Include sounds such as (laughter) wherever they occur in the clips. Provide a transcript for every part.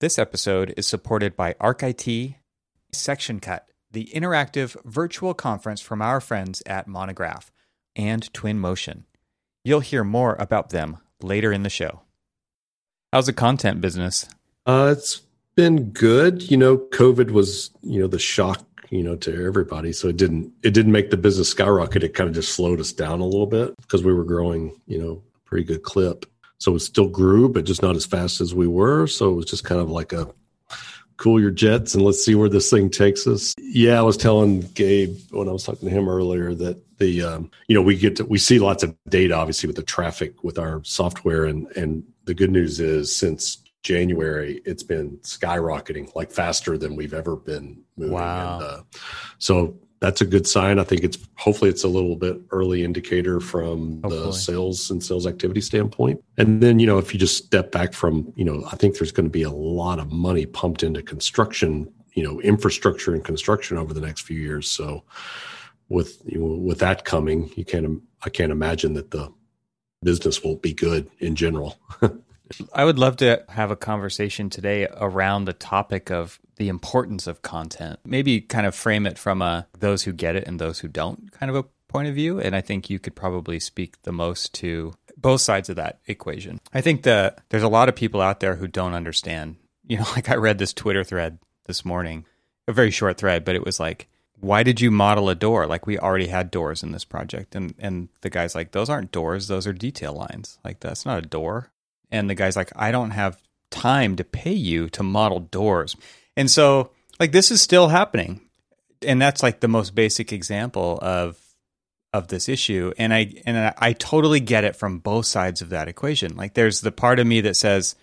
This episode is supported by ArcIT Section Cut, the interactive virtual conference from our friends at Monograph and Twinmotion. You'll hear more about them later in the show. How's the content business? Uh, it's been good. You know, COVID was, you know, the shock, you know, to everybody. So it didn't it didn't make the business skyrocket. It kind of just slowed us down a little bit because we were growing, you know, pretty good clip. So it still grew, but just not as fast as we were. So it was just kind of like a cool your jets and let's see where this thing takes us. Yeah, I was telling Gabe when I was talking to him earlier that the um, you know we get to, we see lots of data obviously with the traffic with our software and and the good news is since January it's been skyrocketing like faster than we've ever been moving. Wow. And, uh, so that's a good sign. I think it's hopefully it's a little bit early indicator from Hopefully. the sales and sales activity standpoint. And then, you know, if you just step back from, you know, I think there's going to be a lot of money pumped into construction, you know, infrastructure and construction over the next few years. So with you know, with that coming, you can't I can't imagine that the business won't be good in general. (laughs) I would love to have a conversation today around the topic of the importance of content. Maybe kind of frame it from a those who get it and those who don't kind of a point of view. And I think you could probably speak the most to both sides of that equation. I think that there's a lot of people out there who don't understand. You know, (laughs) like I read this Twitter thread this morning, a very short thread, but it was like, why did you model a door? Like we already had doors in this project. And and the guy's like, those aren't doors, those are detail lines. Like that's not a door. And the guy's like, I don't have time to pay you to model doors. And so, like, this is still happening. And that's like the most basic example of of this issue. And I and I, totally get it from both sides of that equation. Like there's the part of me that says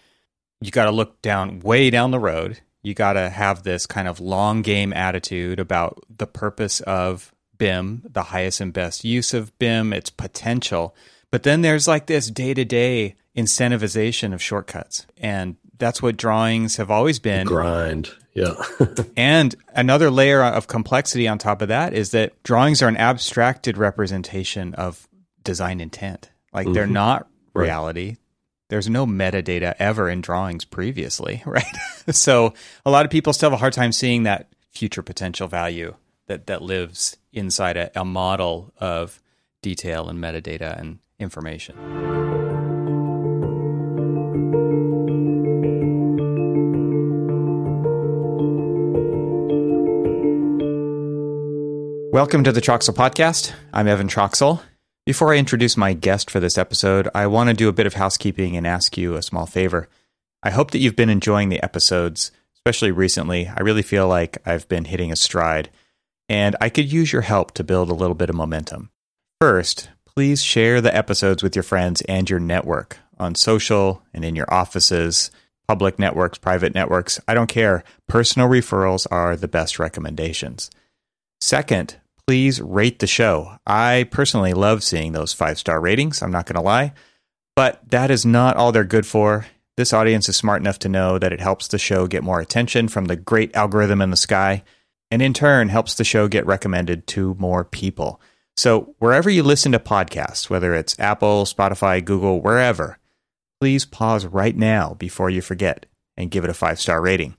you got to look down way down the road. You got to have this kind of long game attitude about the purpose of BIM, the highest and best use of BIM, its potential. But then there's like this day to day incentivization of shortcuts. And that's what drawings have always been. Grind. Yeah. (laughs) And another layer of complexity on top of that is that drawings are an abstracted representation of design intent. Like they're Mhm. not Right. reality. There's no metadata ever in drawings previously, (laughs) right? so a lot of people still have a hard time seeing that future potential value that, that lives inside a, a model of detail and metadata and information. Welcome to the Troxel Podcast. I'm Evan Troxel. Before I introduce my guest for this episode, I want to do a bit of housekeeping and ask you a small favor. I hope that you've been enjoying the episodes, especially recently. I really feel like I've been hitting a stride, and I could use your help to build a little bit of momentum. First, please share the episodes with your friends and your network on social and in your offices, public networks, private networks. I don't care. Personal referrals are the best recommendations. Second, please rate the show. I personally love seeing those five star ratings. I'm not going to lie, but that is not all they're good for. This audience is smart enough to know that it helps the show get more attention from the great algorithm in the sky, and in turn helps the show get recommended to more people. So, wherever you listen to podcasts, whether it's Apple, Spotify, Google, wherever, please pause right now before you forget and give it a five star rating.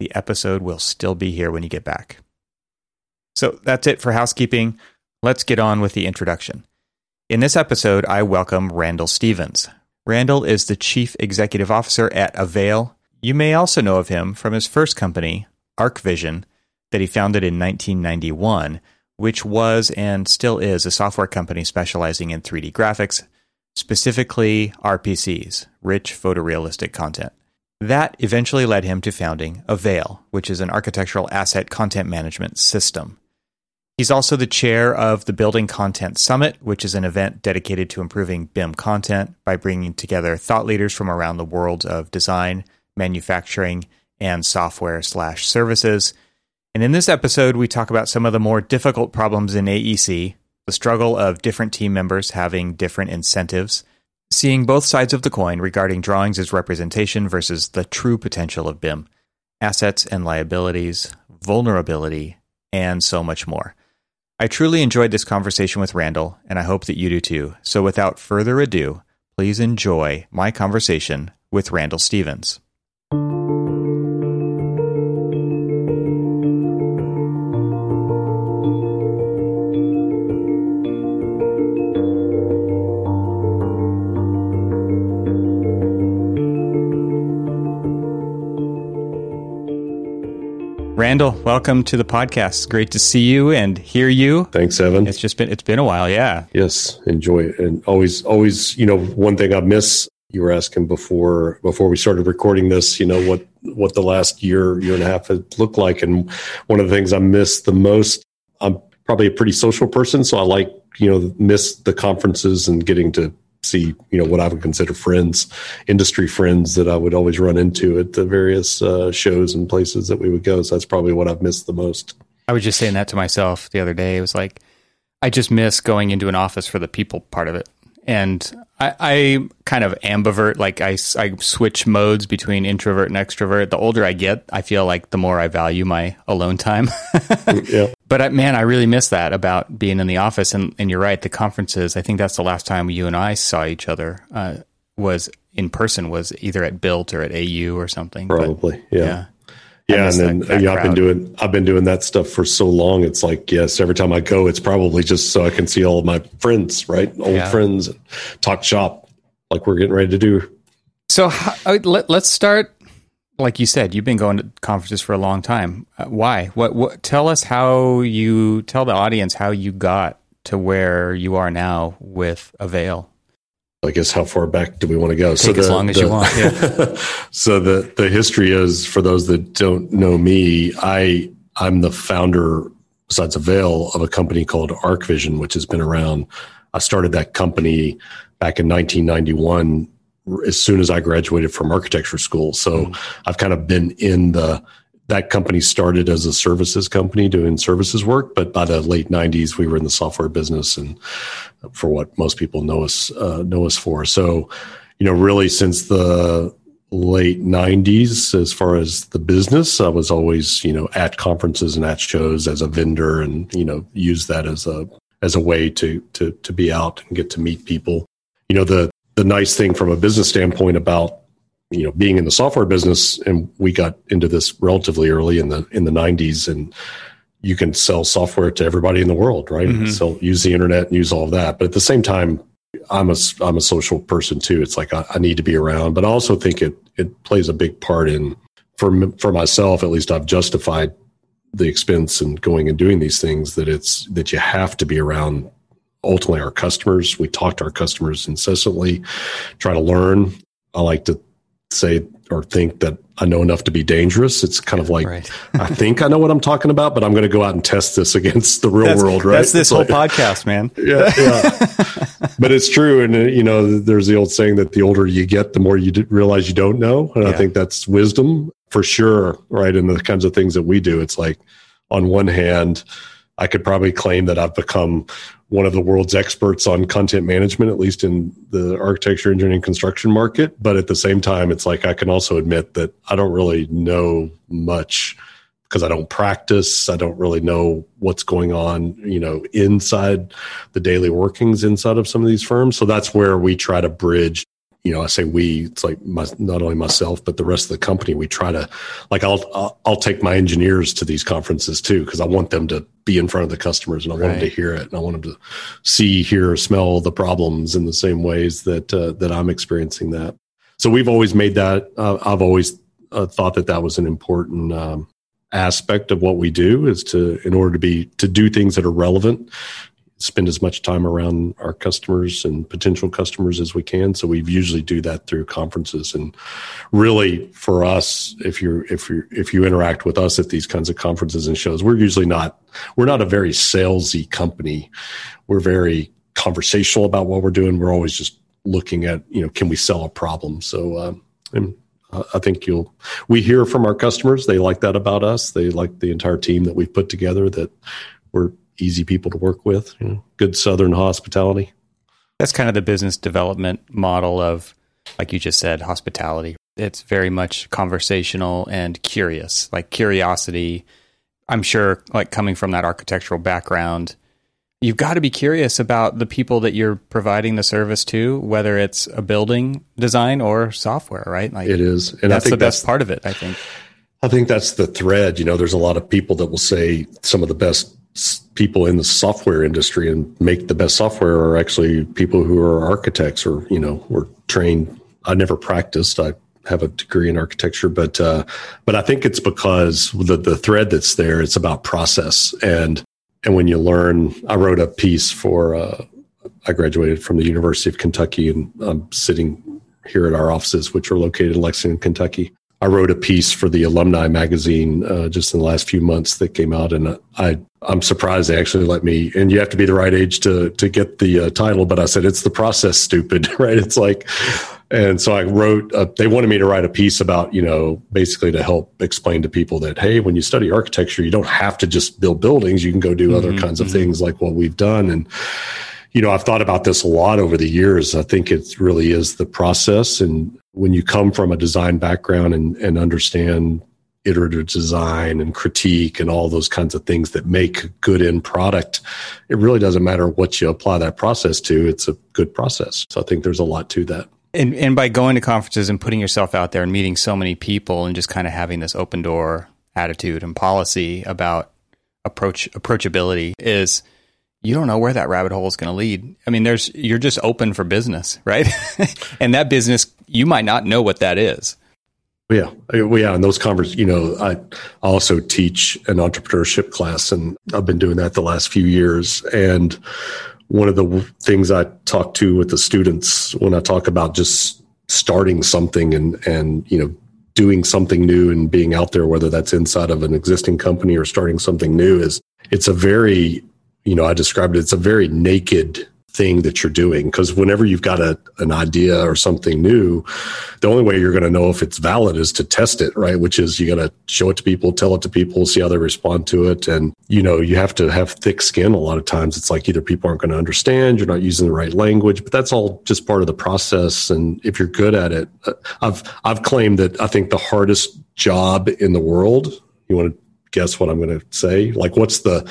The episode will still be here when you get back. So that's it for housekeeping. Let's get on with the introduction. In this episode, I welcome Randall Stevens. Randall is the Chief Executive Officer at Avail. You may also know of him from his first company, ArchVision, that he founded in 1991, which was and still is a software company specializing in 3D graphics, specifically RPCs, rich photorealistic content. That eventually led him to founding Avail, which is an architectural asset content management system. He's also the chair of the Building Content Summit, which is an event dedicated to improving BIM content by bringing together thought leaders from around the world of design, manufacturing, and software slash services. And in this episode, we talk about some of the more difficult problems in AEC, the struggle of different team members having different incentives, seeing both sides of the coin regarding drawings as representation versus the true potential of BIM, assets and liabilities, vulnerability, and so much more. I truly enjoyed this conversation with Randall, and I hope that you do too. So without further ado, please enjoy my conversation with Randall Stevens. Randall, welcome to the podcast. Great to see you and hear you. Thanks, Evan. It's just been it's been a while, yeah. Yes, enjoy it, and always, always, you know, one thing I miss. You were asking before before we started recording this, you know what what the last year year and a half had looked like, and one of the things I miss the most. I'm probably a pretty social person, so I like you know miss the conferences and getting to see you know what I would consider friends, industry friends that I would always run into at the various uh, shows and places that we would go. So that's probably what I've missed the most. I was just saying that to myself the other day. It was like I just miss going into an office for the people part of it and I, I, kind of ambivert like I, I switch modes between introvert and extrovert the older i get i feel like the more i value my alone time (laughs) yeah. But I, man i really miss that about being in the office and, and you're right the conferences i think that's the last time you and i saw each other uh, was in person was either at BILT or at au or something probably but, yeah. yeah yeah, and then that, that yeah, I've been doing I've been doing that stuff for so long. It's like yes, every time I go, it's probably just so I can see all of my friends, right, old yeah. friends, talk shop like we're getting ready to do. So how, uh, let, us start. Like you said, you've been going to conferences for a long time. Uh, why? What? What? Tell us how you tell the audience how you got to where you are now with Avail. I guess how far back do we want to go? Take so the, as long as the, you want. Yeah. (laughs) so the the history is for those that don't know me, I I'm the founder besides Avail of a company called ArchVision, which has been around. I started that company back in 1991 as soon as I graduated from architecture school. So mm. I've kind of been in the that company started as a services company doing services work, but by the late '90s, we were in the software business, and for what most people know us uh, know us for. So, you know, really since the late 90s as far as the business i was always you know at conferences and at shows as a vendor and you know use that as a as a way to to to be out and get to meet people you know the the nice thing from a business standpoint about you know being in the software business and we got into this relatively early in the in the 90s and you can sell software to everybody in the world right? Mm-hmm. so use the internet and use all of that. But at the same time i'm a i'm a social person too. It's like I, I need to be around. But i also think it it plays a big part in for for myself at least i've justified the expense and going and doing these things that it's that you have to be around ultimately our customers we talk to our customers incessantly try to learn i like to say or think that I know enough to be dangerous. It's kind of like right. (laughs) I think I know what I'm talking about, but I'm going to go out and test this against the real that's, world. Right? That's this it's whole like, (laughs) podcast, man. Yeah, yeah. (laughs) but it's true, and uh, you know, there's the old saying that the older you get, the more you realize you don't know, and yeah. I think that's wisdom for sure. Right, and the kinds of things that we do, it's like on one hand. I could probably claim that I've become one of the world's experts on content management, at least in the architecture, engineering, construction market. But at the same time, it's like I can also admit that I don't really know much because I don't practice. I don't really know what's going on, you know, inside the daily workings inside of some of these firms. So that's where we try to bridge you know, I say we, it's like my, not only myself, but the rest of the company. We try to, like, I'll, I'll, I'll take my engineers to these conferences too, because I want them to be in front of the customers and I want them to hear it and I want them to see, hear, smell the problems in the same ways that, uh, that I'm experiencing that. So we've always made that, uh, I've always uh, thought that that was an important, um, aspect of what we do is to in order to be to do things that are relevant spend as much time around our customers and potential customers as we can. So we usually do that through conferences. And really, for us, if you're if you if you interact with us at these kinds of conferences and shows, we're usually not we're not a very salesy company. We're very conversational about what we're doing. We're always just looking at you know can we sell a problem. So. Uh, and I think you'll. We hear from our customers; they like that about us. They like the entire team that we've put together. That we're easy people to work with. You know, good Southern hospitality. That's kind of the business development model of, like you just said, hospitality. It's very much conversational and curious, like curiosity. I'm sure, like coming from that architectural background, you've got to be curious about the people that you're providing the service to, whether it's a building design or software, right? Like it is, and that's the best part of it. I think. I think that's the thread. You know, there's a lot of people that will say some of the best people in the software industry and make the best software are actually people who are architects or you know were trained i never practiced i have a degree in architecture, but uh, but I think it's because the the thread that's there. It's about process and and when you learn. I wrote a piece for. Uh, I graduated from the University of Kentucky, and I'm sitting here at our offices, which are located in Lexington, Kentucky. I wrote a piece for the alumni magazine uh, just in the last few months that came out, and I I'm surprised they actually let me. And you have to be the right age to to get the uh, title, but I said it's the process, stupid, (laughs) right? It's like, and so I wrote. Uh, they wanted me to write a piece about you know basically to help explain to people that hey, when you study architecture, you don't have to just build buildings. You can go do mm-hmm, other kinds of mm-hmm. things like what we've done, and you know, I've thought about this a lot over the years. I think it really is the process. And when you come from a design background and, and understand iterative design and critique and all those kinds of things that make good end product, it really doesn't matter what you apply that process to. It's a good process. So I think there's a lot to that. And, and by going to conferences and putting yourself out there and meeting so many people and just kind of having this open door attitude and policy about approach approachability is – you don't know where that rabbit hole is going to lead. I mean, there's you're just open for business, right? (laughs) and that business, you might not know what that is. Yeah, well, yeah, and those conversations. You know, I also teach an entrepreneurship class, and I've been doing that the last few years. And one of the things I talk to with the students when I talk about just starting something and and you know doing something new and being out there, whether that's inside of an existing company or starting something new, is it's a very you know, I described it, it's a very naked thing that you're doing because whenever you've got a, an idea or something new the only way you're going to know if it's valid is to test it right? Which is you got to show it to people tell it to people see how they respond to it. And you know you have to have thick skin a lot of times. It's like either people aren't going to understand you're not using the right language but that's all just part of the process. And if you're good at it uh, i've i've claimed that i think the hardest job in the world you want to guess what i'm going to say? Like what's the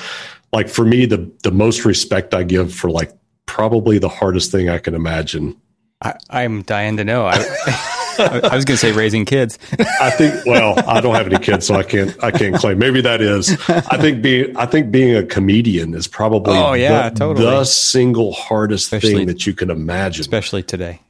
like for me, the the most respect I give for like probably the hardest thing I can imagine. I, am dying to know. I, (laughs) I was going to say raising kids. I think. Well, I don't have any kids, so I can't. I can't claim. Maybe that is. I think being. I think being a comedian is probably. Oh yeah, the, totally. The single hardest especially, thing that you can imagine, especially today.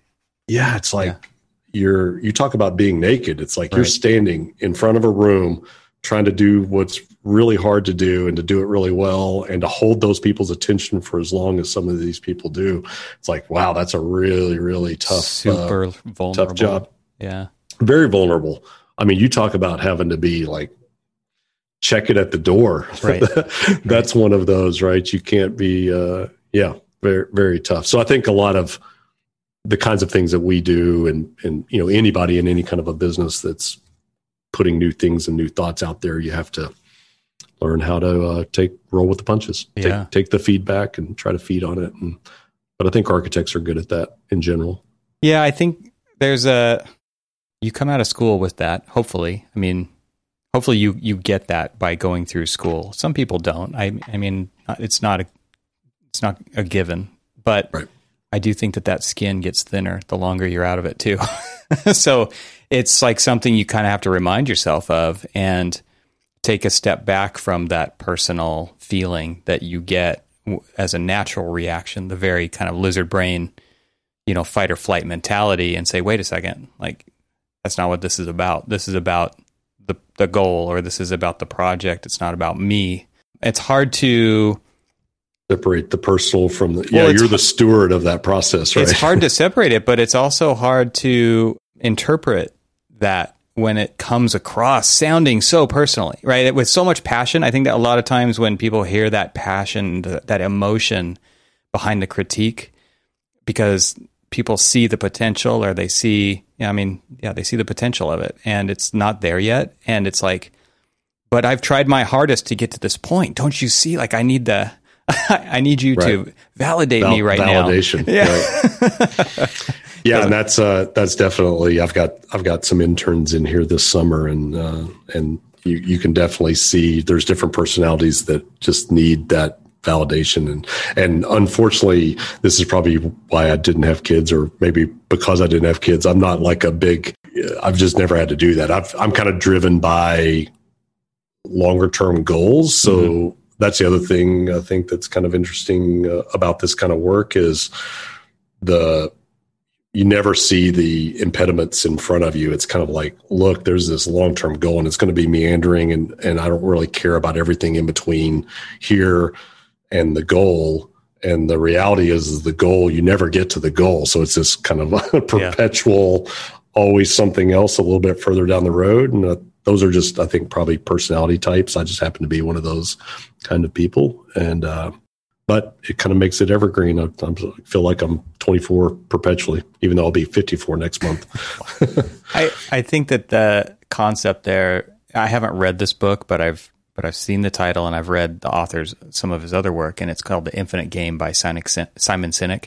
Yeah, it's like yeah. you're. You talk about being naked. It's like right. you're standing in front of a room trying to do what's really hard to do and to do it really well and to hold those people's attention for as long as some of these people do. It's like, wow, that's a really, really tough, uh, super uh, vulnerable. tough job. Yeah. Very vulnerable. I mean, you talk about having to be like, check it at the door. Right. (laughs) that's right. one of those, right? You can't be, uh, yeah, very, very tough. So I think a lot of the kinds of things that we do and, and, you know, anybody in any kind of a business that's putting new things and new thoughts out there, you have to, learn how to uh, take roll with the punches. Yeah. Take, take the feedback and try to feed on it. And, but I think architects are good at that in general. Yeah, I think there's a you come out of school with that. Hopefully, I mean, hopefully you you get that by going through school. Some people don't. I I mean, it's not a it's not a given, but right. I do think that that skin gets thinner the longer you're out of it too. (laughs) so it's like something you kind of have to remind yourself of and take a step back from that personal feeling that you get as a natural reaction, the very kind of lizard brain, you know, fight or flight mentality and say, wait a second, like that's not what this is about. This is about the the goal or this is about the project. It's not about me. It's hard to separate the personal from the yeah, well, you're the steward of that process, right? It's hard to (laughs) separate it, but it's also hard to interpret that when it comes across sounding so personally, right? With so much passion. I think that a lot of times when people hear that passion, that emotion behind the critique, because people see the potential or they see, yeah, I mean, yeah, they see the potential of it and it's not there yet. And it's like, but I've tried my hardest to get to this point. Don't you see? Like, I need the, (laughs) I need you right. to validate Val- me right validation. now. (laughs) Yeah. Right. (laughs) yeah, and that's uh, that's definitely. I've got I've got some interns in here this summer, and uh, and you you can definitely see there's different personalities that just need that validation and and unfortunately this is probably why I didn't have kids or maybe because I didn't have kids I'm not like a big I've just never had to do that I've, I'm kind of driven by longer term goals so mm-hmm. That's the other thing I think that's kind of interesting uh, about this kind of work is the you never see the impediments in front of you. It's kind of like, look, there's this long term goal and it's going to be meandering and, and I don't really care about everything in between here and the goal. And the reality is, is the goal, you never get to the goal. So it's this kind of (laughs) perpetual, yeah. always something else a little bit further down the road. And uh, those are just, I think, probably personality types. I just happen to be one of those kind of people. And, uh, but it kind of makes it evergreen. I, I, feel like I'm 24 perpetually, even though I'll be 54 next month. (laughs) I I think that the concept there. I haven't read this book, but I've but I've seen the title and I've read the author's some of his other work, and it's called The Infinite Game by Simon Sinek.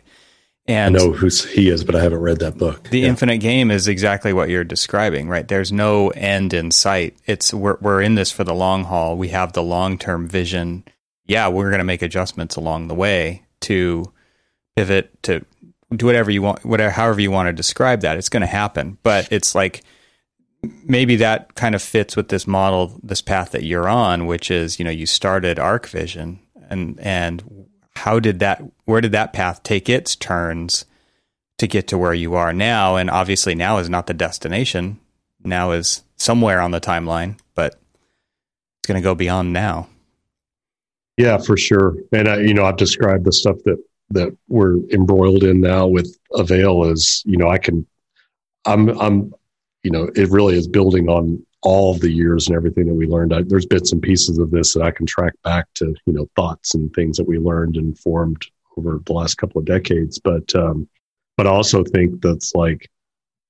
And I know who he is, but I haven't read that book. The yeah. Infinite Game is exactly what you're describing, right? There's no end in sight. It's we're we're in this for the long haul. We have the long term vision yeah, we're going to make adjustments along the way to pivot to do whatever you want, whatever, however you want to describe that. It's going to happen, but it's like maybe that kind of fits with this model, this path that you're on, which is, you know, you started ArchVision and, and how did that, where did that path take its turns to get to where you are now? And obviously now is not the destination. Now is somewhere on the timeline, but it's going to go beyond now. Yeah, for sure. And I, you know, I've described the stuff that that we're embroiled in now with Avail is you know, I can, I'm, I'm, you know, it really is building on all the years and everything that we learned. I, there's bits and pieces of this that I can track back to, you know, thoughts and things that we learned and formed over the last couple of decades. But, um, but I also think that's like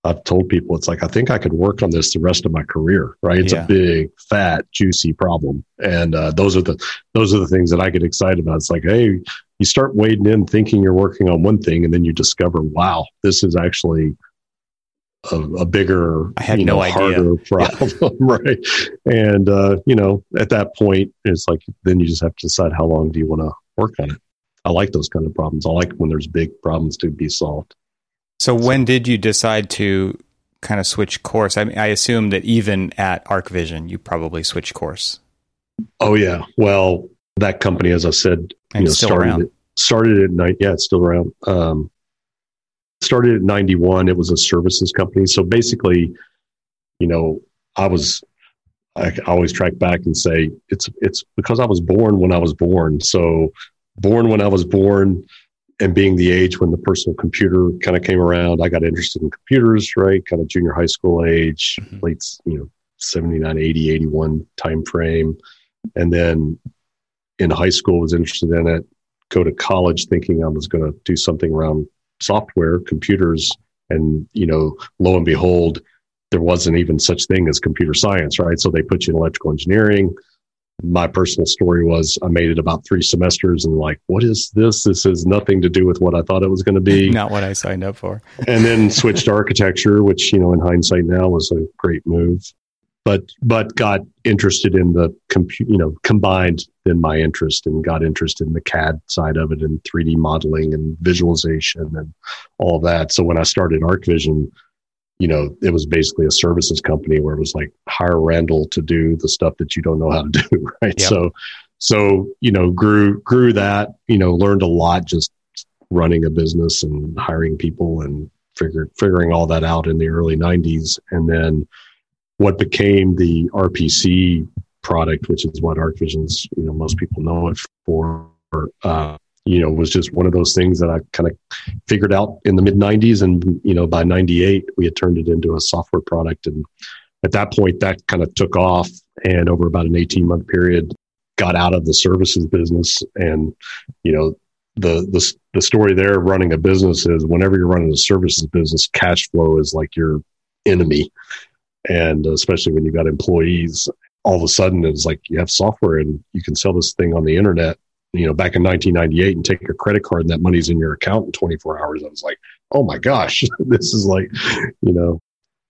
I've told people it's like I think I could work on this the rest of my career. Right? It's yeah. a big, fat, juicy problem, and uh, those are the those are the things that I get excited about. It's like, hey, you start wading in thinking you're working on one thing, and then you discover, wow, this is actually a, a bigger, I had you know, no harder problem, yeah. (laughs) right? And uh, you know, at that point, it's like then you just have to decide how long do you want to work on it. I like those kind of problems. I like when there's big problems to be solved. So when did you decide to kind of switch course? I mean, I assume that even at ArchVision, you probably switched course. Oh yeah. Well, that company, as I said, and you know, started around. It, started at night. Yeah, it's still around. Um, started at 91. It was a services company. So basically, you know, I was, I always track back and say it's, it's because I was born when I was born. So born when I was born, and being the age when the personal computer kind of came around, I got interested in computers, right? Kind of junior high school age, mm-hmm. late, you know, 79, 80, 81 time frame. And then in high school was interested in it, go to college thinking I was going to do something around software, computers. And, you know, lo and behold, there wasn't even such thing as computer science, right? So they put you in electrical engineering my personal story was I made it about three semesters and like, what is this? This has nothing to do with what I thought it was going to be. (laughs) Not what I signed up for. and then switched to architecture, which, you know, in hindsight now was a great move. But, but got interested in the compute, you know, combined then my interest and got interested in the CAD side of it and 3D modeling and visualization and all that. So when I started ArchVision, you know, it was basically a services company where it was like hire Randall to do the stuff that you don't know how to do, (laughs) right? Yep. So, so you know, grew grew that, you know, learned a lot just running a business and hiring people and figured figuring all that out in the early '90s, and then what became the RPC product, which is what ArchVision's, you know, most people know it for. Uh, you know, was just one of those things that I kind of figured out in the mid 90s. And, you know, by 98, we had turned it into a software product. And at that point, that kind of took off. And over about an 18 month period, got out of the services business. And, you know, the, the, the story there running a business is whenever you're running a services business, cash flow is like your enemy. And especially when you've got employees, all of a sudden it's like you have software and you can sell this thing on the internet you know, back in 1998 and take your credit card and that money's in your account in 24 hours. I was like, oh my gosh, (laughs) this is like, you know,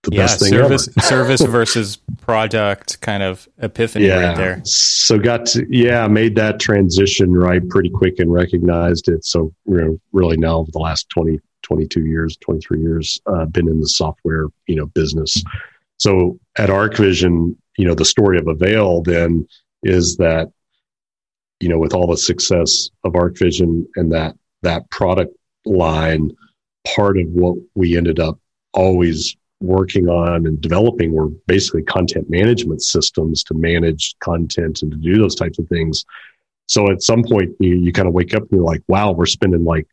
the yeah, best thing service, ever. service versus product kind of epiphany yeah. right there. So got to, yeah, made that transition right pretty quick and recognized it. So, you know, really now over the last 20, 22 years, 23 years, uh, been in the software, you know, business. So at ArchVision, you know, the story of Avail then is that you know, with all the success of ArchVision and that that product line, part of what we ended up always working on and developing were basically content management systems to manage content and to do those types of things. So at some point, you, you kind of wake up and you're like, wow, we're spending like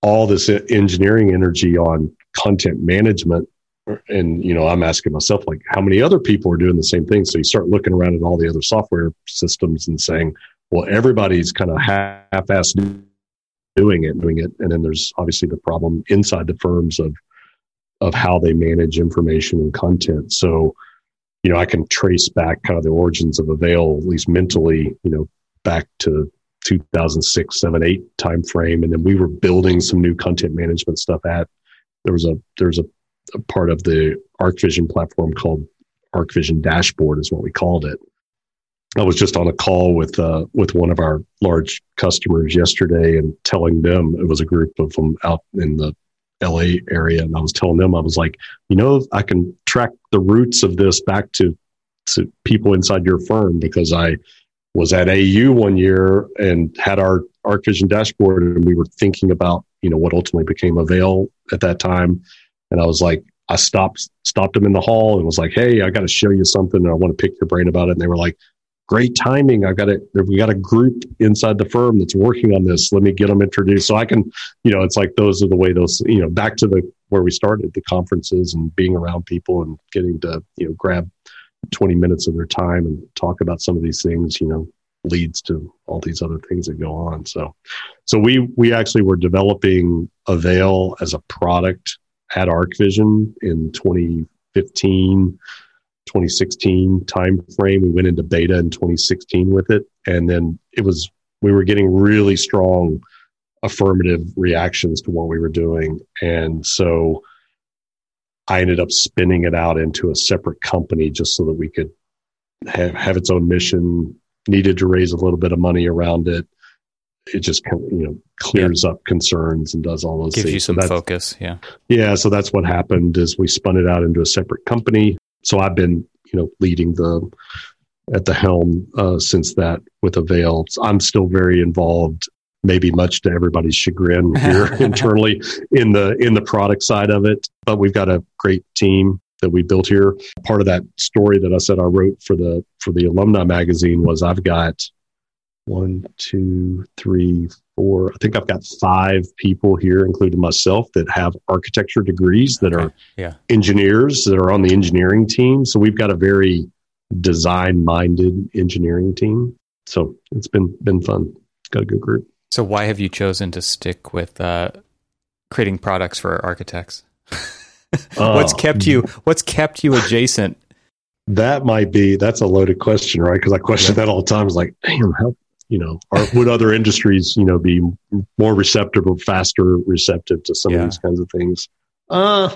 all this engineering energy on content management. And, you know, I'm asking myself, like, how many other people are doing the same thing? So you start looking around at all the other software systems and saying, well, everybody's kind of half-assed doing it, doing it. And then there's obviously the problem inside the firms of, of how they manage information and content. So, you know, I can trace back kind of the origins of Avail, at least mentally, you know, back to 2006, 7, 8 time frame. And then we were building some new content management stuff at, there was a, there's a, a part of the ArchVision platform called ArchVision Dashboard is what we called it. I was just on a call with uh, with one of our large customers yesterday and telling them it was a group of them out in the LA area, and I was telling them I was like, you know, I can track the roots of this back to to people inside your firm because I was at AU one year and had our ArchVision dashboard, and we were thinking about you know what ultimately became Avail at that time, and I was like, I stopped stopped them in the hall and was like, hey, I got to show you something, and I want to pick your brain about it, and they were like great timing. I've got it. we got a group inside the firm that's working on this. Let me get them introduced so I can, you know, it's like those are the way those, you know, back to the where we started the conferences and being around people and getting to, you know, grab 20 minutes of their time and talk about some of these things, you know, leads to all these other things that go on. So, so we, we actually were developing Avail as a product at ArchVision in 2015 2016 time frame. We went into beta in 2016 with it, and then it was we were getting really strong affirmative reactions to what we were doing, and so I ended up spinning it out into a separate company just so that we could have, have its own mission. Needed to raise a little bit of money around it. It just you know clears up concerns and does all those gives things. you some so focus. Yeah, yeah. So that's what happened. Is we spun it out into a separate company so I've been, you know, leading the at the helm uh, since that with Avail. I'm still very involved, maybe much to everybody's chagrin (laughs) here internally in the in the product side of it. But we've got a great team that we built here. Part of that story that I said I wrote for the for the alumni magazine was I've got one, two, three, four. I think I've got five people here, including myself, that have architecture degrees that okay. are yeah. engineers that are on the engineering team. So we've got a very design minded engineering team. So it's been been fun. Got a good group. So why have you chosen to stick with uh, creating products for architects? (laughs) what's uh, kept you What's kept you adjacent? That might be that's a loaded question, right? Because I question yeah. that all the time. It's like, damn, how you know, or would other industries, you know, be more receptive or faster receptive to some yeah. of these kinds of things? Uh,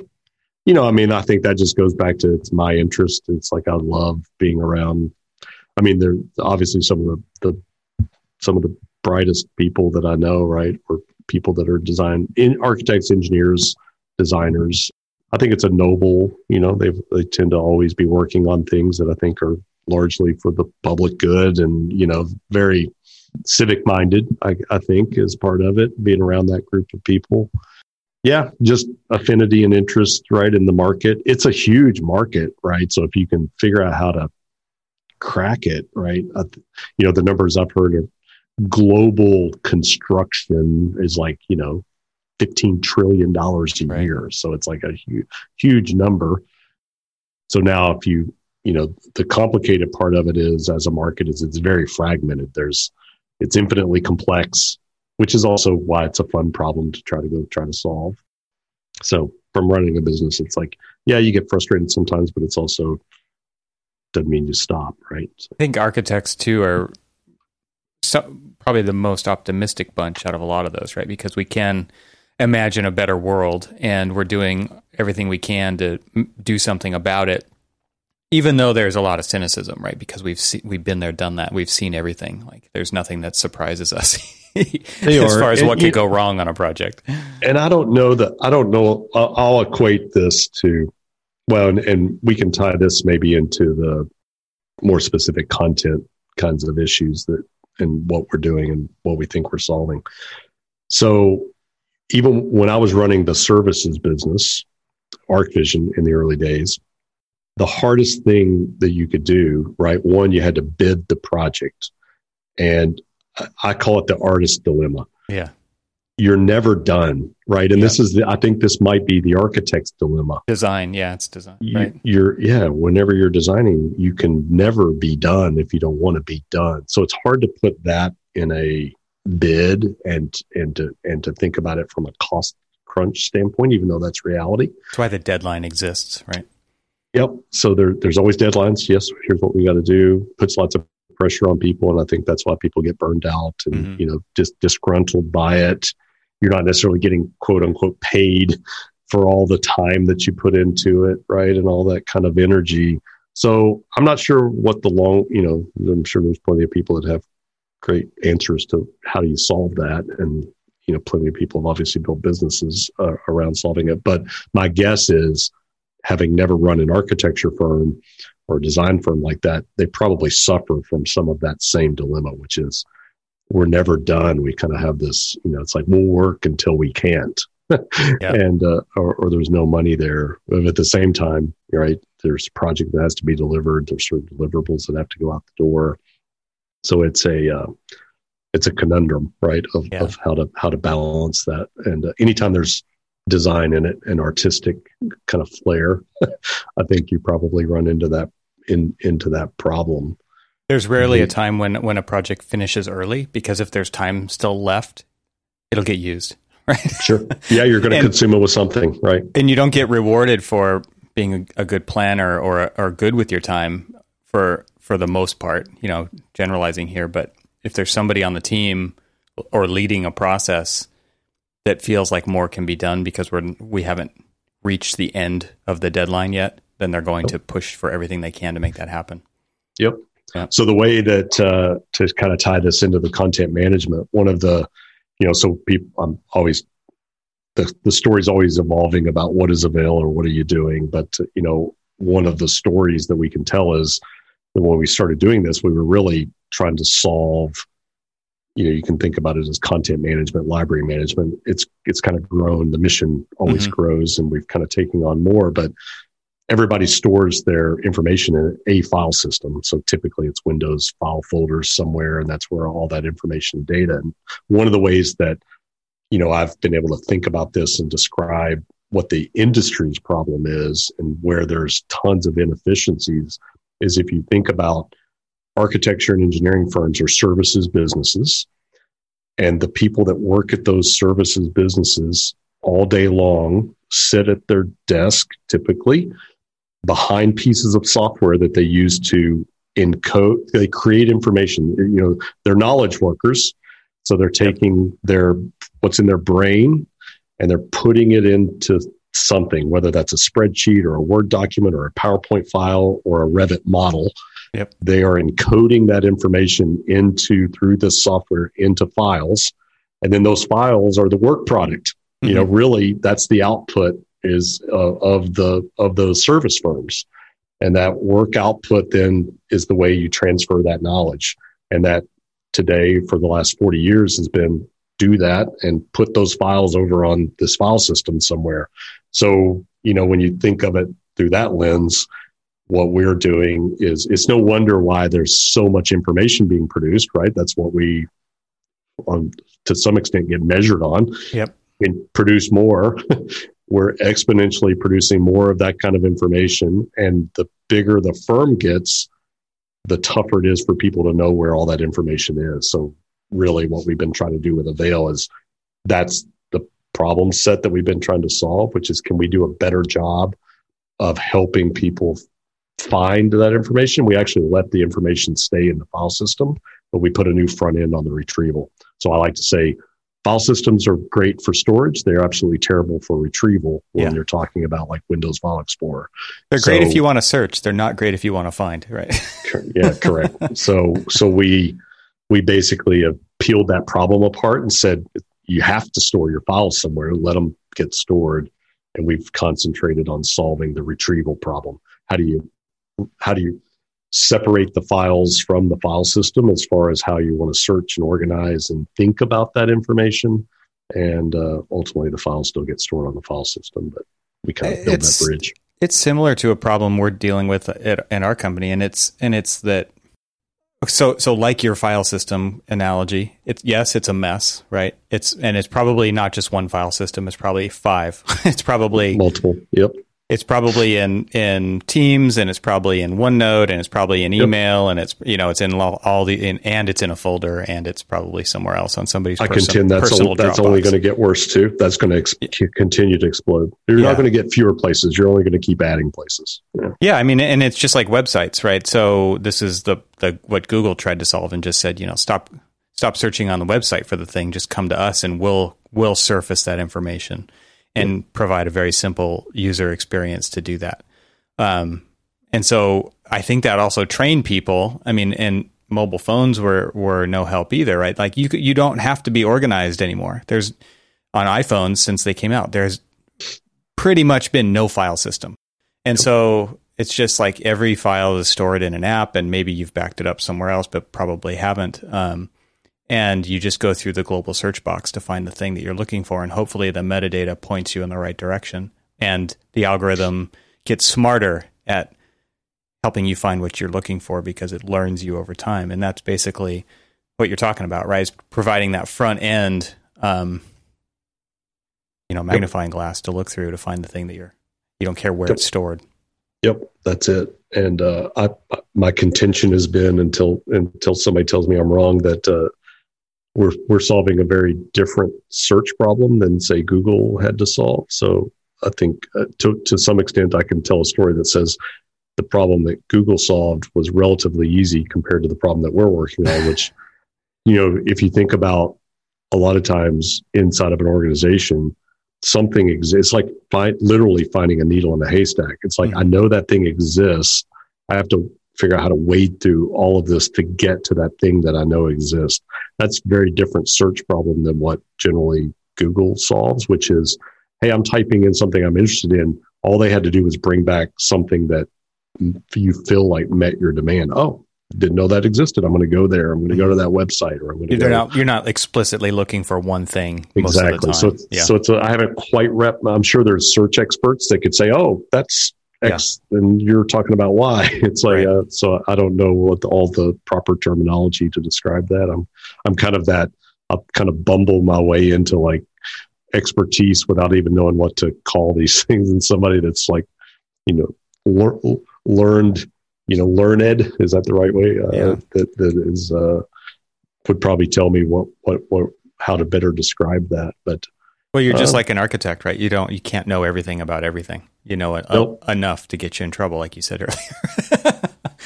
you know, I mean, I think that just goes back to it's my interest. It's like I love being around. I mean, there obviously some of the, the some of the brightest people that I know, right, or people that are design in architects, engineers, designers. I think it's a noble, you know, they they tend to always be working on things that I think are largely for the public good and you know very civic minded, I, I think, is part of it, being around that group of people. Yeah, just affinity and interest, right, in the market. It's a huge market, right? So if you can figure out how to crack it, right, uh, you know, the numbers I've heard of global construction is like, you know, $15 trillion a right. year. So it's like a huge, huge number. So now if you, you know, the complicated part of it is as a market is it's very fragmented. There's it's infinitely complex, which is also why it's a fun problem to try to go try to solve. So from running a business, it's like, yeah, you get frustrated sometimes, but it's also doesn't mean you stop, right? So. I think architects too are so, probably the most optimistic bunch out of a lot of those, right? Because we can imagine a better world and we're doing everything we can to do something about it even though there's a lot of cynicism, right? Because we've see, we've been there, done that. We've seen everything. Like there's nothing that surprises us (laughs) as far as what could go wrong on a project. And I don't know that I don't know. I'll, I'll equate this to well, and, and, we can tie this maybe into the more specific content kinds of issues that and what we're doing and what we think we're solving. So even when I was running the services business, ArchVision in the early days, the hardest thing that you could do, right? One, you had to bid the project. And I call it the artist dilemma. Yeah. You're never done, right? And yeah. this is the, I think this might be the architect's dilemma. Design, yeah, it's design. You, right. You're, yeah, whenever you're designing, you can never be done if you don't want to be done. So it's hard to put that in a bid and and to and to think about it from a cost crunch standpoint, even though that's reality. That's why the deadline exists, right? Yep. So there, there's always deadlines. Yes, here's what we got to do. Puts lots of pressure on people, and I think that's why people get burned out and mm-hmm. you know just disgruntled by it. You're not necessarily getting quote unquote paid for all the time that you put into it, right, and all that kind of energy. So I'm not sure what the long, you know, I'm sure there's plenty of people that have great answers to how do you solve that, and you know, plenty of people have obviously built businesses uh, around solving it. But my guess is having never run an architecture firm or design firm like that, they probably suffer from some of that same dilemma, which is we're never done. We kind of have this, you know, it's like we'll work until we can't. yeah. (laughs) and uh, or, or, there's no money there. But at the same time, right? There's a project that has to be delivered. There's certain deliverables that have to go out the door. So it's a uh, it's a conundrum, right? Of, yeah. of how to how to balance that. And uh, anytime there's design in it and artistic kind of flair, (laughs) I think you probably run into that in into that problem. There's rarely a time when when a project finishes early because if there's time still left, it'll get used, (laughs) right? Sure. Yeah, you're going to consume it with something, right? And you don't get rewarded for being a, a good planner or or good with your time for for the most part. You know, generalizing here, but if there's somebody on the team or leading a process that feels like more can be done because we're we haven't reached the end of the deadline yet, then they're going to push for everything they can to make that happen. Yep. Yeah. So the way that uh, to kind of tie this into the content management, one of the, you know, so people, I'm always the the story's always evolving about what is avail or what are you doing, but you know, one of the stories that we can tell is that when we started doing this, we were really trying to solve you know you can think about it as content management library management. It's it's kind of grown. The mission always mm-hmm. grows and we've kind of taken on more but everybody stores their information in a file system. So typically it's windows file folders somewhere and that's where all that information data and one of the ways that you know i've been able to think about this and describe what the industry's problem is and where there's tons of inefficiencies is if you think about architecture and engineering firms are services businesses. And the people that work at those services businesses all day long sit at their desk, typically behind pieces of software that they use to encode, they create information. You know, they're knowledge workers. So they're taking their, what's in their brain and they're putting it into something, whether that's a spreadsheet or a Word document or a PowerPoint file or a Revit model Yep. They are encoding that information into through this software into files, and then those files are the work product. Mm-hmm. You know, mm-hmm. really, that's the output is uh, of the of those service firms, and that work output then is the way you transfer that knowledge, and that today for the last 40 years has been do that and put those files over on this file system somewhere. So, you know, when you think of it through that lens, what we're doing is it's no wonder why there's so much information being produced, right? That's what we, on to some extent, get measured on. Yep. And produce more. (laughs) we're exponentially producing more of that kind of information, and the bigger the firm gets, the tougher it is for people to know where all that information is. So, really, what we've been trying to do with Avail is that's the problem set that we've been trying to solve, which is can we do a better job of helping people find that information. We actually let the information stay in the file system, but we put a new front end on the retrieval. So I like to say file systems are great for storage. They're absolutely terrible for retrieval when yeah. you're talking about like Windows File Explorer. They're so, great if you want to search. They're not great if you want to find, right? (laughs) yeah, correct. so so we we basically have peeled that problem apart and said you have to store your files somewhere, let them get stored. And we've concentrated on solving the retrieval problem. How do you how do you separate the files from the file system as far as how you want to search and organize and think about that information and uh, ultimately the files still get stored on the file system. But we kind of build It's- that bridge. It's similar to a problem we're dealing with at, in our company, and it's and it's that. So so like your file system analogy, it's yes, it's a mess, right? It's and it's probably not just one file system. It's probably five. (laughs) it's probably Multiple. Yep. It's probably in in Teams, and it's probably in OneNote, and it's probably in Yep. email, and it's you know it's in all, all the in, and it's in a folder, and it's probably somewhere else on somebody's I person- contend that's personal a, that's only going to get worse too. That's going to ex- continue to explode. You're Yeah. not going to get fewer places. You're only going to keep adding places. Yeah. Yeah, I mean, and it's just like websites, right? So this is the the what Google tried to solve and just said, you know, stop stop searching on the website for the thing, just come to us and we'll we'll surface that information and provide a very simple user experience to do that. Um, and so I think that also trained people. I mean, and mobile phones were were no help either, right? Like you you don't have to be organized anymore. There's on iPhones since they came out. There's pretty much been no file system. And so it's just like every file is stored in an app, and maybe you've backed it up somewhere else, but probably haven't. Um, and you just go through the global search box to find the thing that you're looking for, and hopefully the metadata points you in the right direction. And the algorithm gets smarter at helping you find what you're looking for because it learns you over time. And that's basically what you're talking about, right? Is providing that front end, um, you know, magnifying glass to look through to find the thing that you're. You don't care where Yep. it's stored. Yep, that's it. And uh, I, my contention has been until until somebody tells me I'm wrong that uh, we're we're solving a very different search problem than say Google had to solve. So I think uh, to to some extent I can tell a story that says the problem that Google solved was relatively easy compared to the problem that we're working on. Which (laughs) you know, if you think about a lot of times inside of an organization, something exists. Like find, literally finding a needle in a haystack. It's like Mhm. I know that thing exists. I have to figure out how to wade through all of this to get to that thing that I know exists. That's a very different search problem than what generally Google solves, which is, hey, I'm typing in something I'm interested in. All they had to do was bring back something that you feel like met your demand. Oh, didn't know that existed. I'm going to go there. I'm going to go to mm-hmm. that website, or I'm going to You're go. not you're not explicitly looking for one thing Exactly. of the time. So, it's, yeah. so it's a, I haven't quite rep. I'm sure there's search experts that could say, "Oh, that's X," and you're talking about Y. (laughs) It's like, Right. uh, so I don't know what the, all the proper terminology to describe that. I'm, I'm kind of that. I'll kind of bumble my way into like expertise without even knowing what to call these (laughs) things. And somebody that's like, you know, lear, learned, you know, learned is that the right way? Uh, Yeah. That that is uh, would probably tell me what what what how to better describe that. But well, you're just uh, like an architect, right? You don't you can't know everything about everything. You know it Nope. enough to get you in trouble, like you said earlier.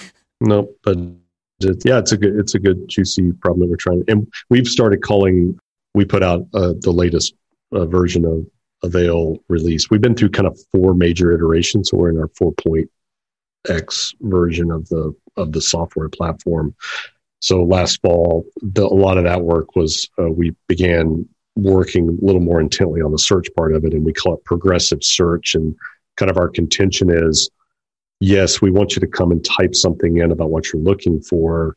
(laughs) no, but it, yeah, it's a good it's a good juicy problem that we're trying. And we've started calling. We put out uh, the latest uh, version of Avail release. We've been through kind of four major iterations, so we're in our four point X version of the of the software platform. So last fall, the, a lot of that work was uh, we began working a little more intently on the search part of it, and we call it progressive search. And kind of our contention is, yes, we want you to come and type something in about what you're looking for,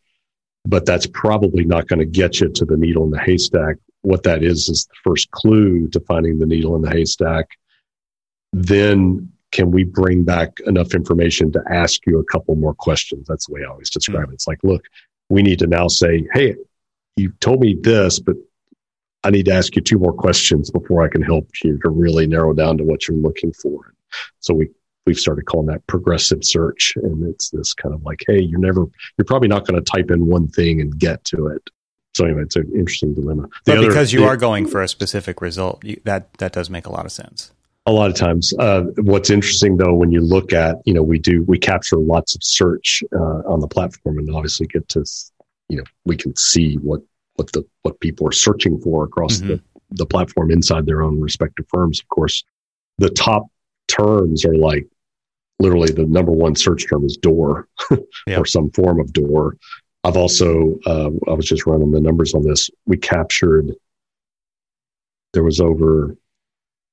but that's probably not going to get you to the needle in the haystack. What that is is the first clue to finding the needle in the haystack. Then can we bring back enough information to ask you a couple more questions? That's the way I always describe hmm. it. It's like, look, we need to now say, hey, you told me this, but I need to ask you two more questions before I can help you to really narrow down to what you're looking for. So we we've started calling that progressive search, and it's this kind of like, hey, you're never, you're probably not going to type in one thing and get to it. So anyway, it's an interesting dilemma. The but other- because you the- are going for a specific result, you, that that does make a lot of sense. a lot of times. Uh, what's interesting though, when you look at, you know, we do, we capture lots of search uh, on the platform and obviously get to, you know, we can see what, what the, what people are searching for across the, Mhm. the platform inside their own respective firms. Of course, the top terms are like literally the number one search term is door (laughs) Yeah. or some form of door. I've also, uh, I was just running the numbers on this. We captured, there was over,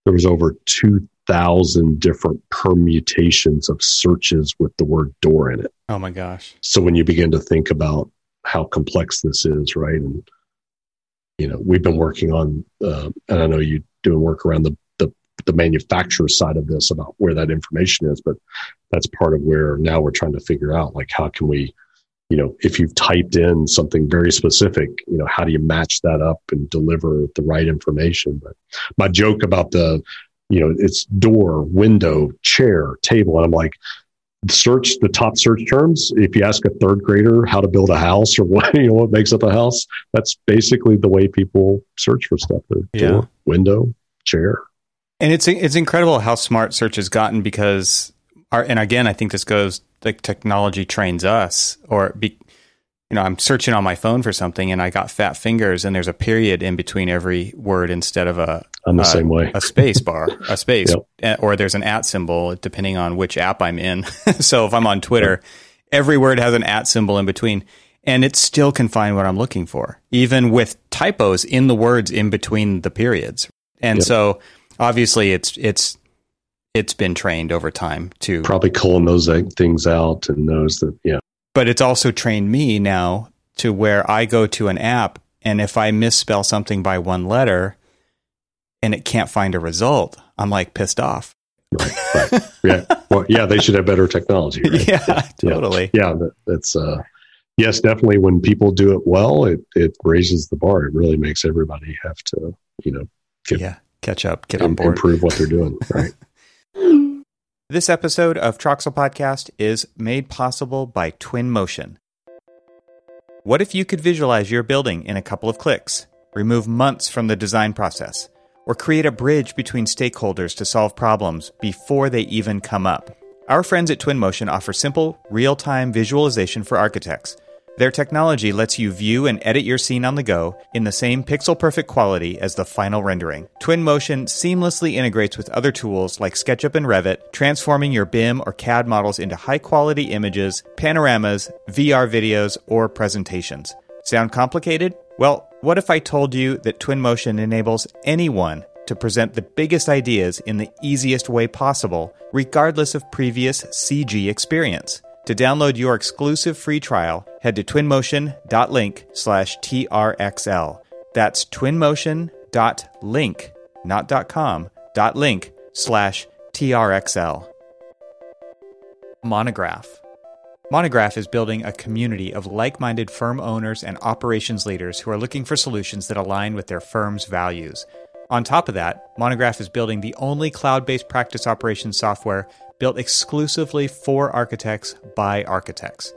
there was over 2,000 different permutations of searches with the word door in it. Oh my gosh. So when you begin to think about how complex this is, right? And you know, we've been working on, uh, and I know you doing work around the, the, the manufacturer side of this about where that information is, but that's part of where now we're trying to figure out like how can we, you know, if you've typed in something very specific, you know, how do you match that up and deliver the right information? But my joke about the, you know, it's door, window, chair, table, and I'm like, search the top search terms. If you ask a third grader how to build a house or what (laughs) you know what makes up a house, that's basically the way people search for stuff. Yeah. Door, window, chair. And it's it's incredible how smart search has gotten because our and again I think this goes like technology trains us or be, you know I'm searching on my phone for something and I got fat fingers and there's a period in between every word instead of a I'm the uh, same way. a space bar (laughs) a space Yep. Uh, or there's an at symbol depending on which app I'm in. (laughs) so if I'm on Twitter, every word has an at symbol in between. And it still can find what I'm looking for, even with typos in the words in between the periods. And Yep. so obviously it's it's it's been trained over time to Probably culling those things out and knows that, yeah, but it's also trained me now to where I go to an app and if I misspell something by one letter and it can't find a result, I'm like pissed off. right, right. yeah. Well, yeah, they should have better technology. Right? (laughs) Yeah, totally. Yeah, that, that's, uh, yes, definitely when people do it well, it, it raises the bar. It really makes everybody have to, you know, Get- yeah, catch up, get on board. improve what they're doing. (laughs) Right. This episode of Troxel Podcast is made possible by Twinmotion. What if you could visualize your building in a couple of clicks, remove months from the design process, or create a bridge between stakeholders to solve problems before they even come up? Our friends at Twinmotion offer simple, real time visualization for architects. Their technology lets you view and edit your scene on the go in the same pixel perfect quality as the final rendering. Twinmotion seamlessly integrates with other tools like SketchUp and Revit, transforming your BIM or CAD models into high quality images, panoramas, VR videos, or presentations. Sound complicated? Well, what if I told you that Twinmotion enables anyone to present the biggest ideas in the easiest way possible, regardless of previous CG experience? To download your exclusive free trial, head to twinmotion.link slash TRXL. That's twinmotion.link, not .com, link slash TRXL. Monograph. Monograph is building a community of like minded firm owners and operations leaders who are looking for solutions that align with their firm's values. On top of that, Monograph is building the only cloud based practice operations software built exclusively for architects by architects.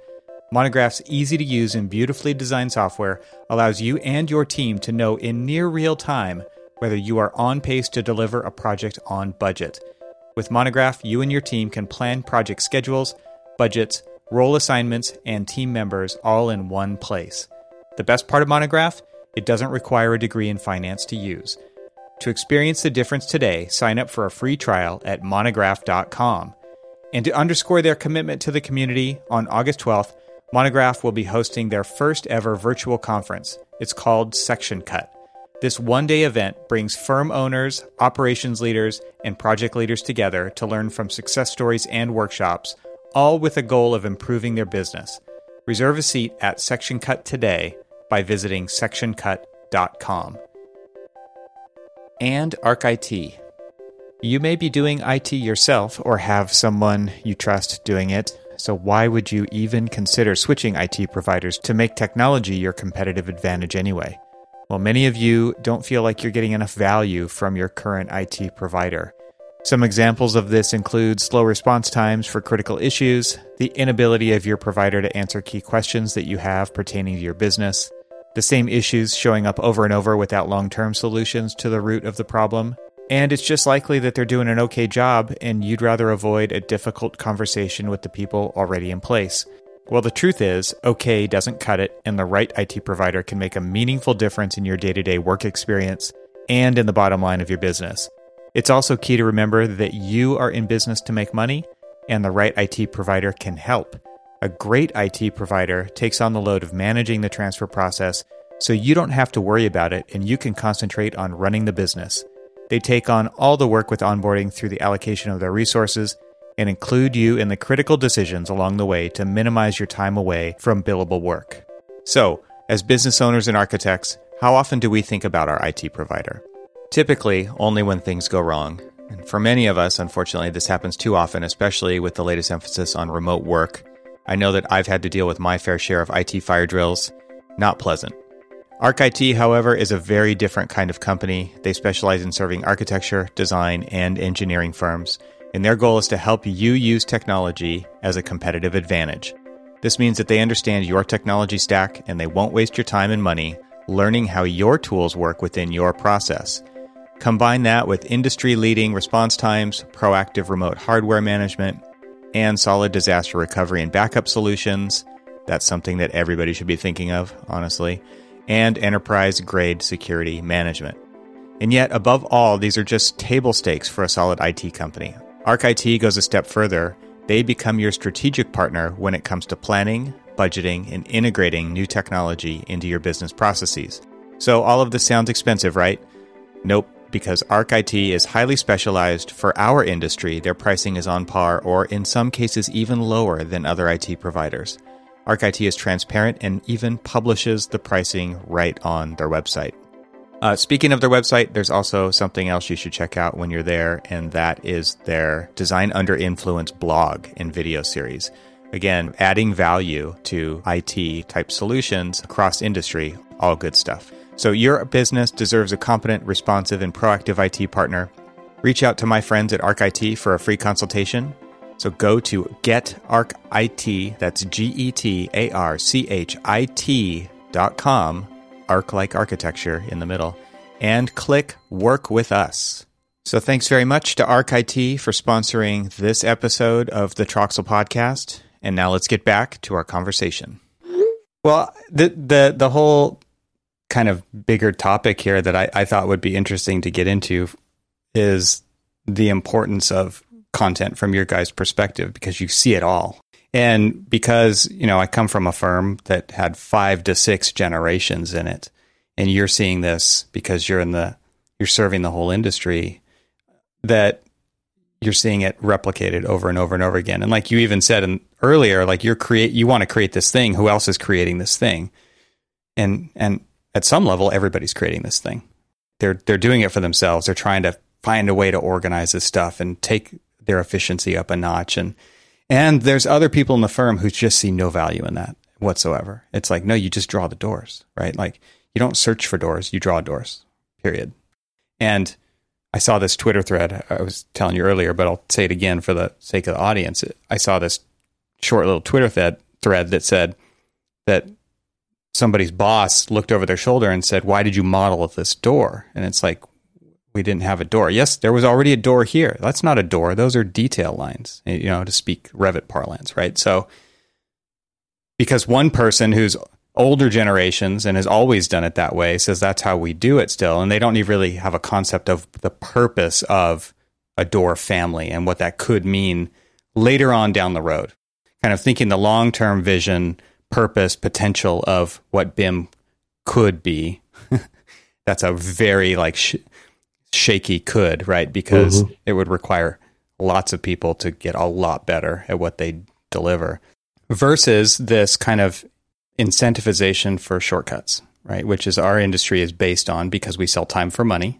Monograph's easy to use and beautifully designed software allows you and your team to know in near real time whether you are on pace to deliver a project on budget. With Monograph, you and your team can plan project schedules, budgets, role assignments, and team members all in one place. The best part of Monograph? It doesn't require a degree in finance to use. To experience the difference today, sign up for a free trial at monograph.com. And to underscore their commitment to the community, on August 12th, Monograph will be hosting their first ever virtual conference. It's called Section Cut. This one day event brings firm owners, operations leaders, and project leaders together to learn from success stories and workshops, all with a goal of improving their business. Reserve a seat at Section Cut today by visiting sectioncut.com. And ArchIT. You may be doing IT yourself or have someone you trust doing it, so why would you even consider switching IT providers to make technology your competitive advantage anyway? Well, many of you don't feel like you're getting enough value from your current IT provider. Some examples of this include slow response times for critical issues, the inability of your provider to answer key questions that you have pertaining to your business, the same issues showing up over and over without long term solutions to the root of the problem, and it's just likely that they're doing an okay job and you'd rather avoid a difficult conversation with the people already in place. Well, the truth is, okay doesn't cut it, and the right IT provider can make a meaningful difference in your day to day work experience and in the bottom line of your business. It's also key to remember that you are in business to make money, and the right IT provider can help. A great IT provider takes on the load of managing the transfer process so you don't have to worry about it and you can concentrate on running the business. They take on all the work with onboarding through the allocation of their resources and include you in the critical decisions along the way to minimize your time away from billable work. So, as business owners and architects, How often do we think about our IT provider? Typically, only when things go wrong. And for many of us, unfortunately, this happens too often, especially with the latest emphasis on remote work. I know that I've had to deal with my fair share of IT fire drills. Not pleasant. ArchIT, however, is a very different kind of company. They specialize in serving architecture, design, and engineering firms, and their goal is to help you use technology as a competitive advantage. This means that they understand your technology stack and they won't waste your time and money learning how your tools work within your process. Combine that with industry leading response times, proactive remote hardware management, and solid disaster recovery and backup solutions. That's something that everybody should be thinking of, honestly, and enterprise grade security management. And yet, above all, these are just table stakes for a solid IT company. ArchIT goes a step further. They become your strategic partner when it comes to planning, budgeting, and integrating new technology into your business processes. So, all of this sounds expensive, right? Nope, because ArchIT is highly specialized for our industry. Their pricing is on par, or in some cases, even lower than other IT providers. ArchIT is transparent and even publishes the pricing right on their website. Uh, speaking of their website, there's also something else you should check out when you're there, and that is their Design Under Influence blog and video series. Again, adding value to IT type solutions across industry, all good stuff. So, your business deserves a competent, responsive, and proactive IT partner. Reach out to my friends at ArchIT for a free consultation. So, go to getarchit, that's G E T A R C H I T dot com, arc like architecture in the middle, and click Work with Us. So, thanks very much to ArchIT for sponsoring this episode of the Troxel Podcast. And now let's get back to our conversation. Well, the the the whole kind of bigger topic here that I, I thought would be interesting to get into is the importance of content from your guys' perspective because you see it all. And because, you know, I come from a firm that had five to six generations in it, and you're seeing this because you're in the you're serving the whole industry, that you're seeing it replicated over and over and over again. And like you even said in, earlier, like you're create you want to create this thing. Who else is creating this thing? And and at some level, everybody's creating this thing. They're they're doing it for themselves. They're trying to find a way to organize this stuff and take their efficiency up a notch. And and there's other people in the firm who just see no value in that whatsoever. It's like, no, you just draw the doors, right? Like you don't search for doors, you draw doors. Period. And I saw this Twitter thread I was telling you earlier, but I'll say it again for the sake of the audience. I saw this short little Twitter thread thread that said that somebody's boss looked over their shoulder and said, "Why did you model this door?" And it's like we didn't have a door. Yes, there was already a door here. That's not a door. Those are detail lines, eh, you know, to speak Revit parlance, right? So because one person who's older generations and has always done it that way says that's how we do it still and they don't really have a concept of the purpose of a door family and what that could mean later on down the road kind of thinking the long-term vision purpose potential of what bim could be (laughs) that's a very like sh- shaky could right because mm-hmm. it would require lots of people to get a lot better at what they deliver versus this kind of incentivization for shortcuts, right? Which is our industry is based on because we sell time for money.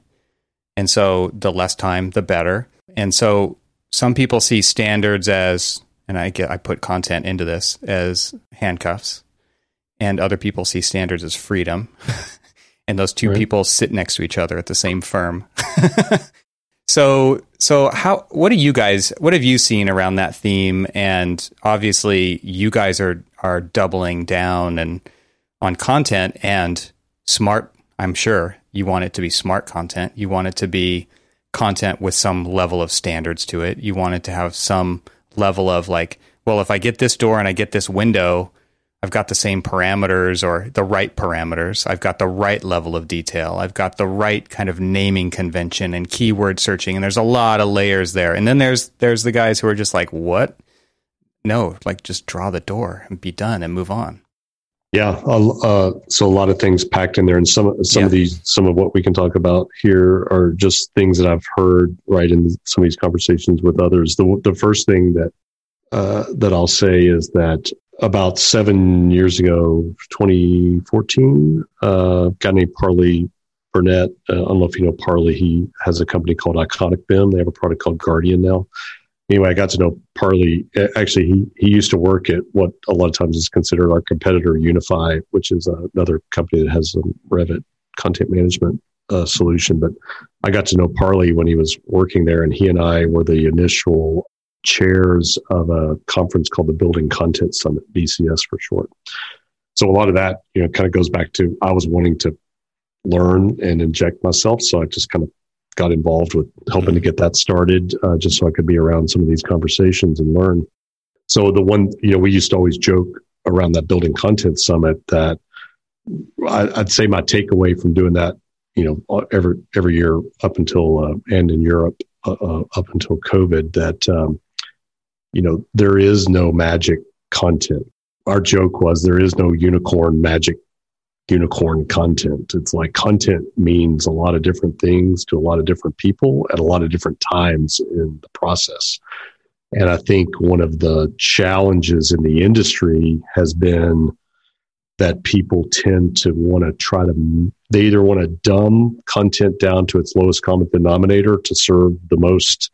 And so the less time, the better. And so some people see standards as, and I get, I put content into this as handcuffs, and other people see standards as freedom. (laughs) and those two right. people sit next to each other at the same firm. (laughs) so, so how, what do you guys, what have you seen around that theme? And obviously you guys are are doubling down and on content and smart i'm sure you want it to be smart content you want it to be content with some level of standards to it you want it to have some level of like well if i get this door and i get this window i've got the same parameters or the right parameters. I've got the right level of detail. I've got the right kind of naming convention and keyword searching. And there's a lot of layers there. And then there's there's the guys who are just like what? No, like just draw the door and be done and move on. Yeah, uh, so a lot of things packed in there, and some some yeah. of these, some of what we can talk about here are just things that I've heard right in some of these conversations with others. The the first thing that uh, that I'll say is that about seven years ago, 2014, uh, guy named Parley Burnett. Uh, I don't know if you know Parley. He has a company called Iconic BIM. They have a product called Guardian now. Anyway, I got to know Parley. Actually, he, he used to work at what a lot of times is considered our competitor, UNIFI, which is another company that has a Revit content management uh, solution. But I got to know Parley when he was working there, and he and I were the initial chairs of a conference called the Building Content Summit, BCS for short. So a lot of that, you know, kind of goes back to I was wanting to learn and inject myself. So I just kind of got involved with helping to get that started, uh, just so I could be around some of these conversations and learn. So the one, you know, we used to always joke around that building content summit that I, would say my takeaway from doing that, you know, every every year up until uh, and in Europe uh, uh up until COVID, that um, you know there is no magic content. Our joke was there is no unicorn magic unicorn content. It's like content means a lot of different things to a lot of different people at a lot of different times in the process. And I think one of the challenges in the industry has been that people tend to want to try to, they either want to dumb content down to its lowest common denominator to serve the most,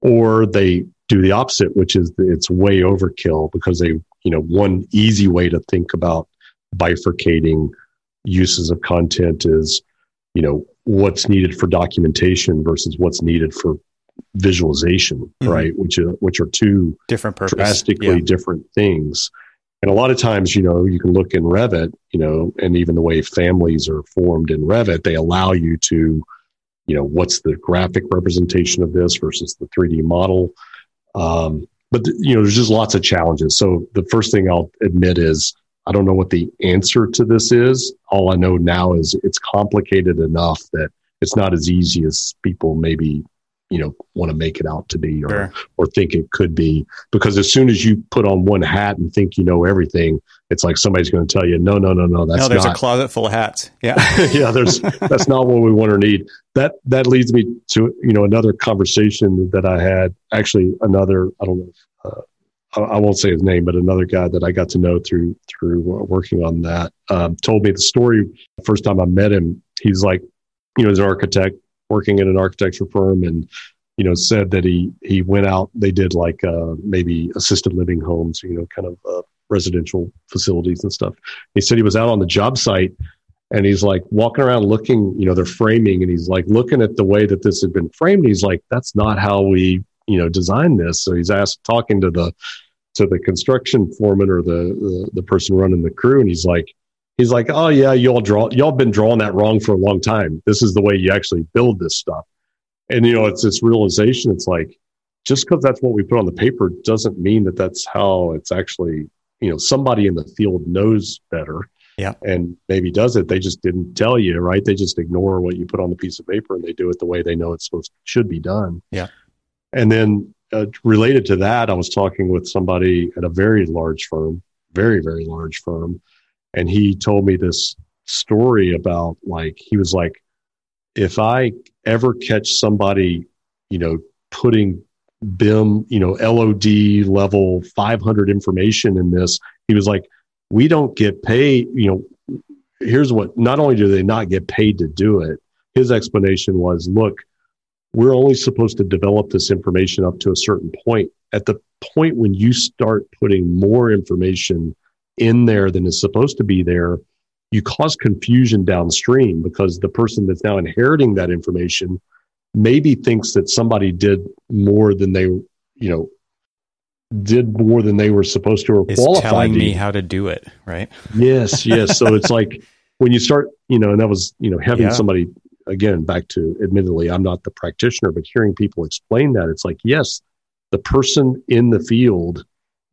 or they do the opposite, which is it's way overkill because they, you know, one easy way to think about bifurcating uses of content is, you know, what's needed for documentation versus what's needed for visualization, mm-hmm. right? Which are which are two different purpose. drastically yeah. different things. And a lot of times, you know, you can look in Revit, you know, and even the way families are formed in Revit, they allow you to, you know, what's the graphic representation of this versus the 3D model. Um, but you know, there's just lots of challenges. So the first thing I'll admit is I don't know what the answer to this is. All I know now is it's complicated enough that it's not as easy as people maybe you know want to make it out to be or sure. or think it could be because as soon as you put on one hat and think you know everything it's like somebody's going to tell you no no no no that's no there's not. a closet full of hats yeah (laughs) yeah there's that's not what we want or need that that leads me to you know another conversation that i had actually another i don't know uh, I won't say his name, but another guy that I got to know through through working on that um, told me the story. The first time I met him, he's like, you know, he's an architect working in an architecture firm, and you know, said that he he went out. They did like uh, maybe assisted living homes, you know, kind of uh, residential facilities and stuff. He said he was out on the job site and he's like walking around looking, you know, they're framing and he's like looking at the way that this had been framed. He's like, that's not how we, you know, designed this. So he's asked talking to the to the construction foreman or the, the, the person running the crew, and he's like, he's like, oh yeah, y'all draw y'all been drawing that wrong for a long time. This is the way you actually build this stuff. And you know, it's this realization. It's like just because that's what we put on the paper doesn't mean that that's how it's actually. You know, somebody in the field knows better. Yeah. And maybe does it. They just didn't tell you, right? They just ignore what you put on the piece of paper and they do it the way they know it's supposed should be done. Yeah. And then uh, related to that, I was talking with somebody at a very large firm, very, very large firm. And he told me this story about like, he was like, if I ever catch somebody, you know, putting BIM, you know, LOD level 500 information in this, he was like, we don't get paid, you know, here's what, not only do they not get paid to do it, his explanation was, look, we're only supposed to develop this information up to a certain point. At the point when you start putting more information in there than is supposed to be there, you cause confusion downstream because the person that's now inheriting that information maybe thinks that somebody did more than they, you know, did more than they were supposed to or is qualified. telling me how to do it, right? Yes, yes. so it's (laughs) like when you start, you know, and that was, you know, having yeah. somebody again, back to admittedly, I'm not the practitioner, but hearing people explain that, it's like, yes, the person in the field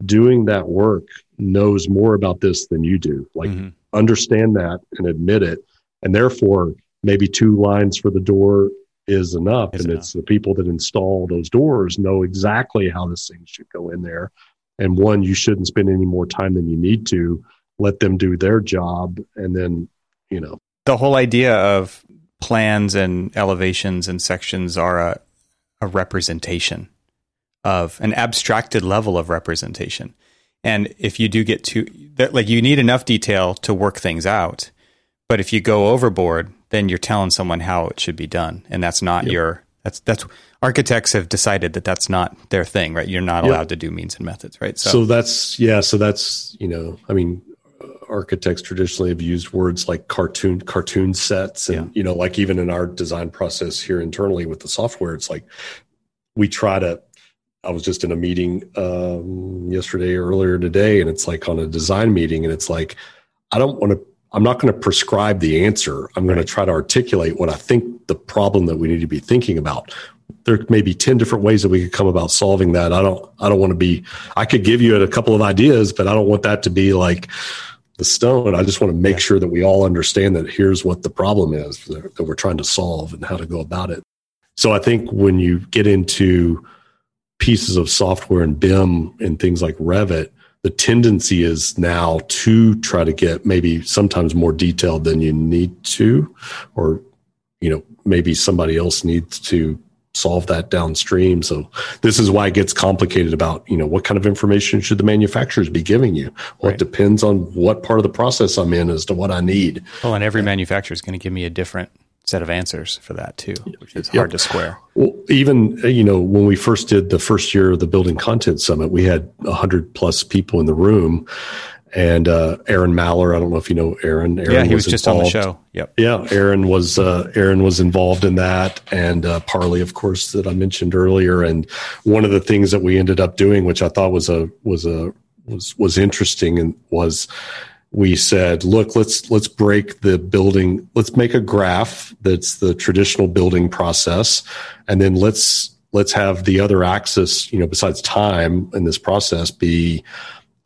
doing that work knows more about this than you do. Like, mm-hmm. understand that and admit it. And therefore, maybe two lines for the door is enough. And enough. it's the people that install those doors know exactly how this thing should go in there. And one, you shouldn't spend any more time than you need to. Let them do their job. And then, you know, the whole idea of plans and elevations and sections are a, a representation of an abstracted level of representation. And if you do get to that, like you need enough detail to work things out. But if you go overboard, then you're telling someone how it should be done. And that's not yep. your, that's, that's, architects have decided that that's not their thing, right? You're not allowed to do means and methods, right? So, so that's, yeah. So that's, you know, I mean, architects traditionally have used words like cartoon cartoon sets and yeah. you know like even in our design process here internally with the software it's like we try to i was just in a meeting um, yesterday earlier today and it's like on a design meeting and it's like i don't want to i'm not going to prescribe the answer. I'm going to try to articulate what i think the problem that we need to be thinking about. There may be 10 different ways that we could come about solving that. I don't i don't want to be i could give you a couple of ideas but i don't want that to be like the stone. I just want to make yeah. sure that we all understand that here's what the problem is that we're trying to solve and how to go about it. So I think when you get into pieces of software and BIM and things like Revit, the tendency is now to try to get maybe sometimes more detailed than you need to, or you know maybe somebody else needs to solve that downstream. So this is why it gets complicated about, you know, what kind of information should the manufacturers be giving you? Well, right. it depends on what part of the process I'm in as to what I need. Well, and every manufacturer is going to give me a different set of answers for that too, which is hard to square. Well, even, uh, you know, when we first did the first year of the building content summit, we had a hundred plus people in the room and uh, Aaron Maller. I don't know if you know Aaron. Aaron yeah, he was, was just involved. on the show. Yep. Yeah, Aaron was uh, Aaron was involved in that, and uh, Parley, of course, that I mentioned earlier. And one of the things that we ended up doing, which I thought was a was a was was interesting, and was we said, look, let's let's break the building. Let's make a graph that's the traditional building process, and then let's let's have the other axis, you know, besides time in this process, be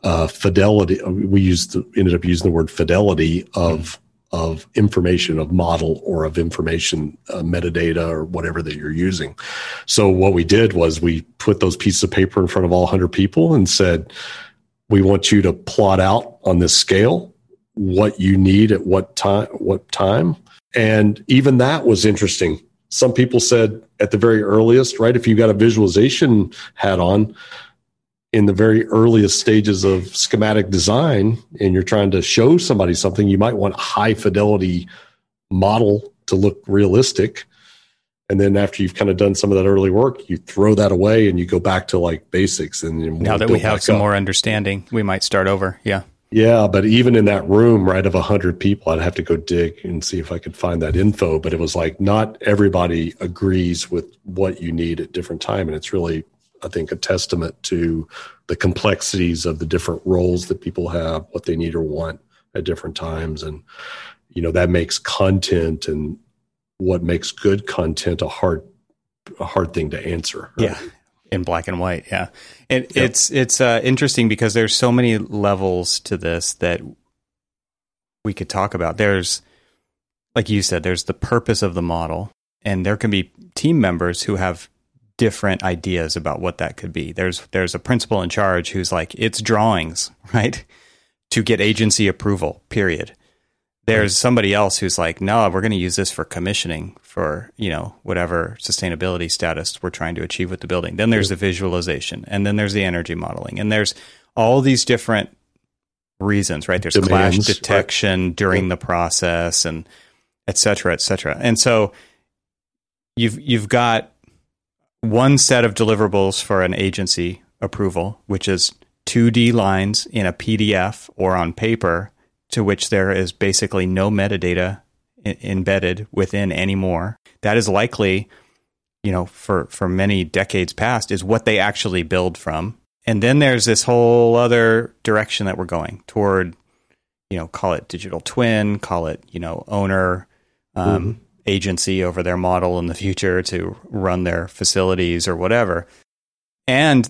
uh, fidelity. We used ended up using the word fidelity of of information, of model or of information uh, metadata or whatever that you're using. So what we did was we put those pieces of paper in front of all 100 people and said, we want you to plot out on this scale what you need at what time what time and even that was interesting some people said at the very earliest right if you got a visualization hat on in the very earliest stages of schematic design and you're trying to show somebody something, you might want a high fidelity model to look realistic. And then after you've kind of done some of that early work, you throw that away and you go back to like basics. And now that we have some up. more understanding, we might start over. Yeah. Yeah, but even in that room, right, of a hundred people, I'd have to go dig and see if I could find that info. But it was like not everybody agrees with what you need at different time, and it's really I think, a testament to the complexities of the different roles that people have, what they need or want at different times. And, you know, that makes content and what makes good content a hard, a hard thing to answer. Right? Yeah. In black and white. Yeah. It, yep. It's, it's uh, interesting because there's so many levels to this that we could talk about. There's, like you said, there's the purpose of the model, and there can be team members who have different ideas about what that could be. There's there's a principal in charge who's like it's drawings, (laughs) right? To get agency approval. Period. There's somebody else who's like, no, we're going to use this for commissioning for you know whatever sustainability status we're trying to achieve with the building. Then there's the visualization, and then there's the energy modeling, and there's all these different reasons, right? There's Demands, clash detection right. during the process, and et cetera, et cetera. And so you've you've got one set of deliverables for an agency approval, which is 2D lines in a PDF or on paper to which there is basically no metadata I- embedded within anymore. That is likely, you know, for, for many decades past, is what they actually build from. And then there's this whole other direction that we're going toward, you know, call it digital twin, call it, you know, owner, um, mm-hmm agency over their model in the future to run their facilities or whatever. And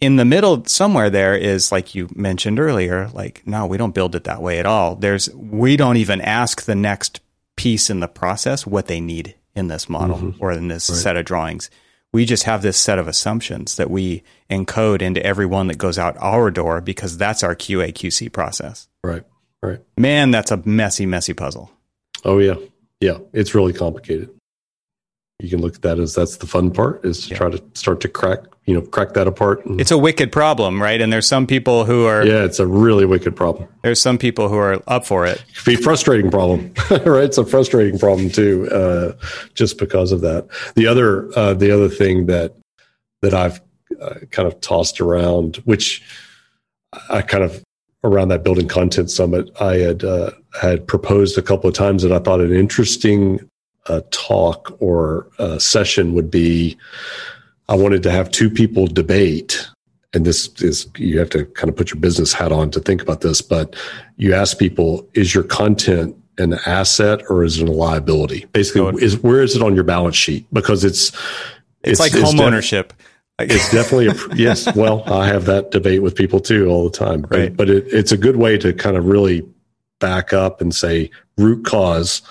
in the middle somewhere there is like you mentioned earlier like no we don't build it that way at all there's we don't even ask the next piece in the process what they need in this model mm-hmm. or in this right. set of drawings we just have this set of assumptions that we encode into every one that goes out our door because that's our qa qc process right right man that's a messy messy puzzle oh yeah yeah, it's really complicated. you can look at that as that's the fun part is to yeah. try to start to crack you know crack that apart and, it's a wicked problem right? And there's some people who are yeah it's a really wicked problem. There's some people who are up for it. It be frustrating problem (laughs) right? It's a frustrating problem too uh, just because of that. The other uh, the other thing that that i've uh, kind of tossed around which i kind of around that building content summit i had uh, had proposed a couple of times that i thought an interesting a talk or a session would be I wanted to have two people debate. And this is, you have to kind of put your business hat on to think about this, but you ask people, is your content an asset or is it a liability? Basically, is where is it on your balance sheet? Because it's, it's, it's like home ownership. It's definitely a (laughs) yes. Well, I have that debate with people too all the time. Right. But, but it, it's a good way to kind of really back up and say root cause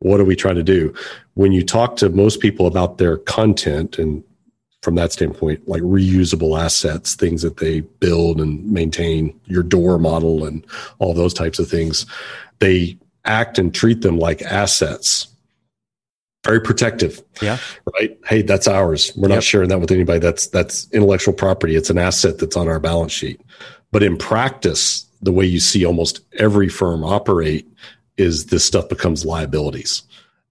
what are we trying to do? When you talk to most people about their content and from that standpoint, like reusable assets, things that they build and maintain, your door model and all those types of things, they act and treat them like assets. Very protective. Yeah. Right. Hey, that's ours. We're yep. not sharing that with anybody. That's that's intellectual property. It's an asset that's on our balance sheet. But in practice, the way you see almost every firm operate is this stuff becomes liabilities.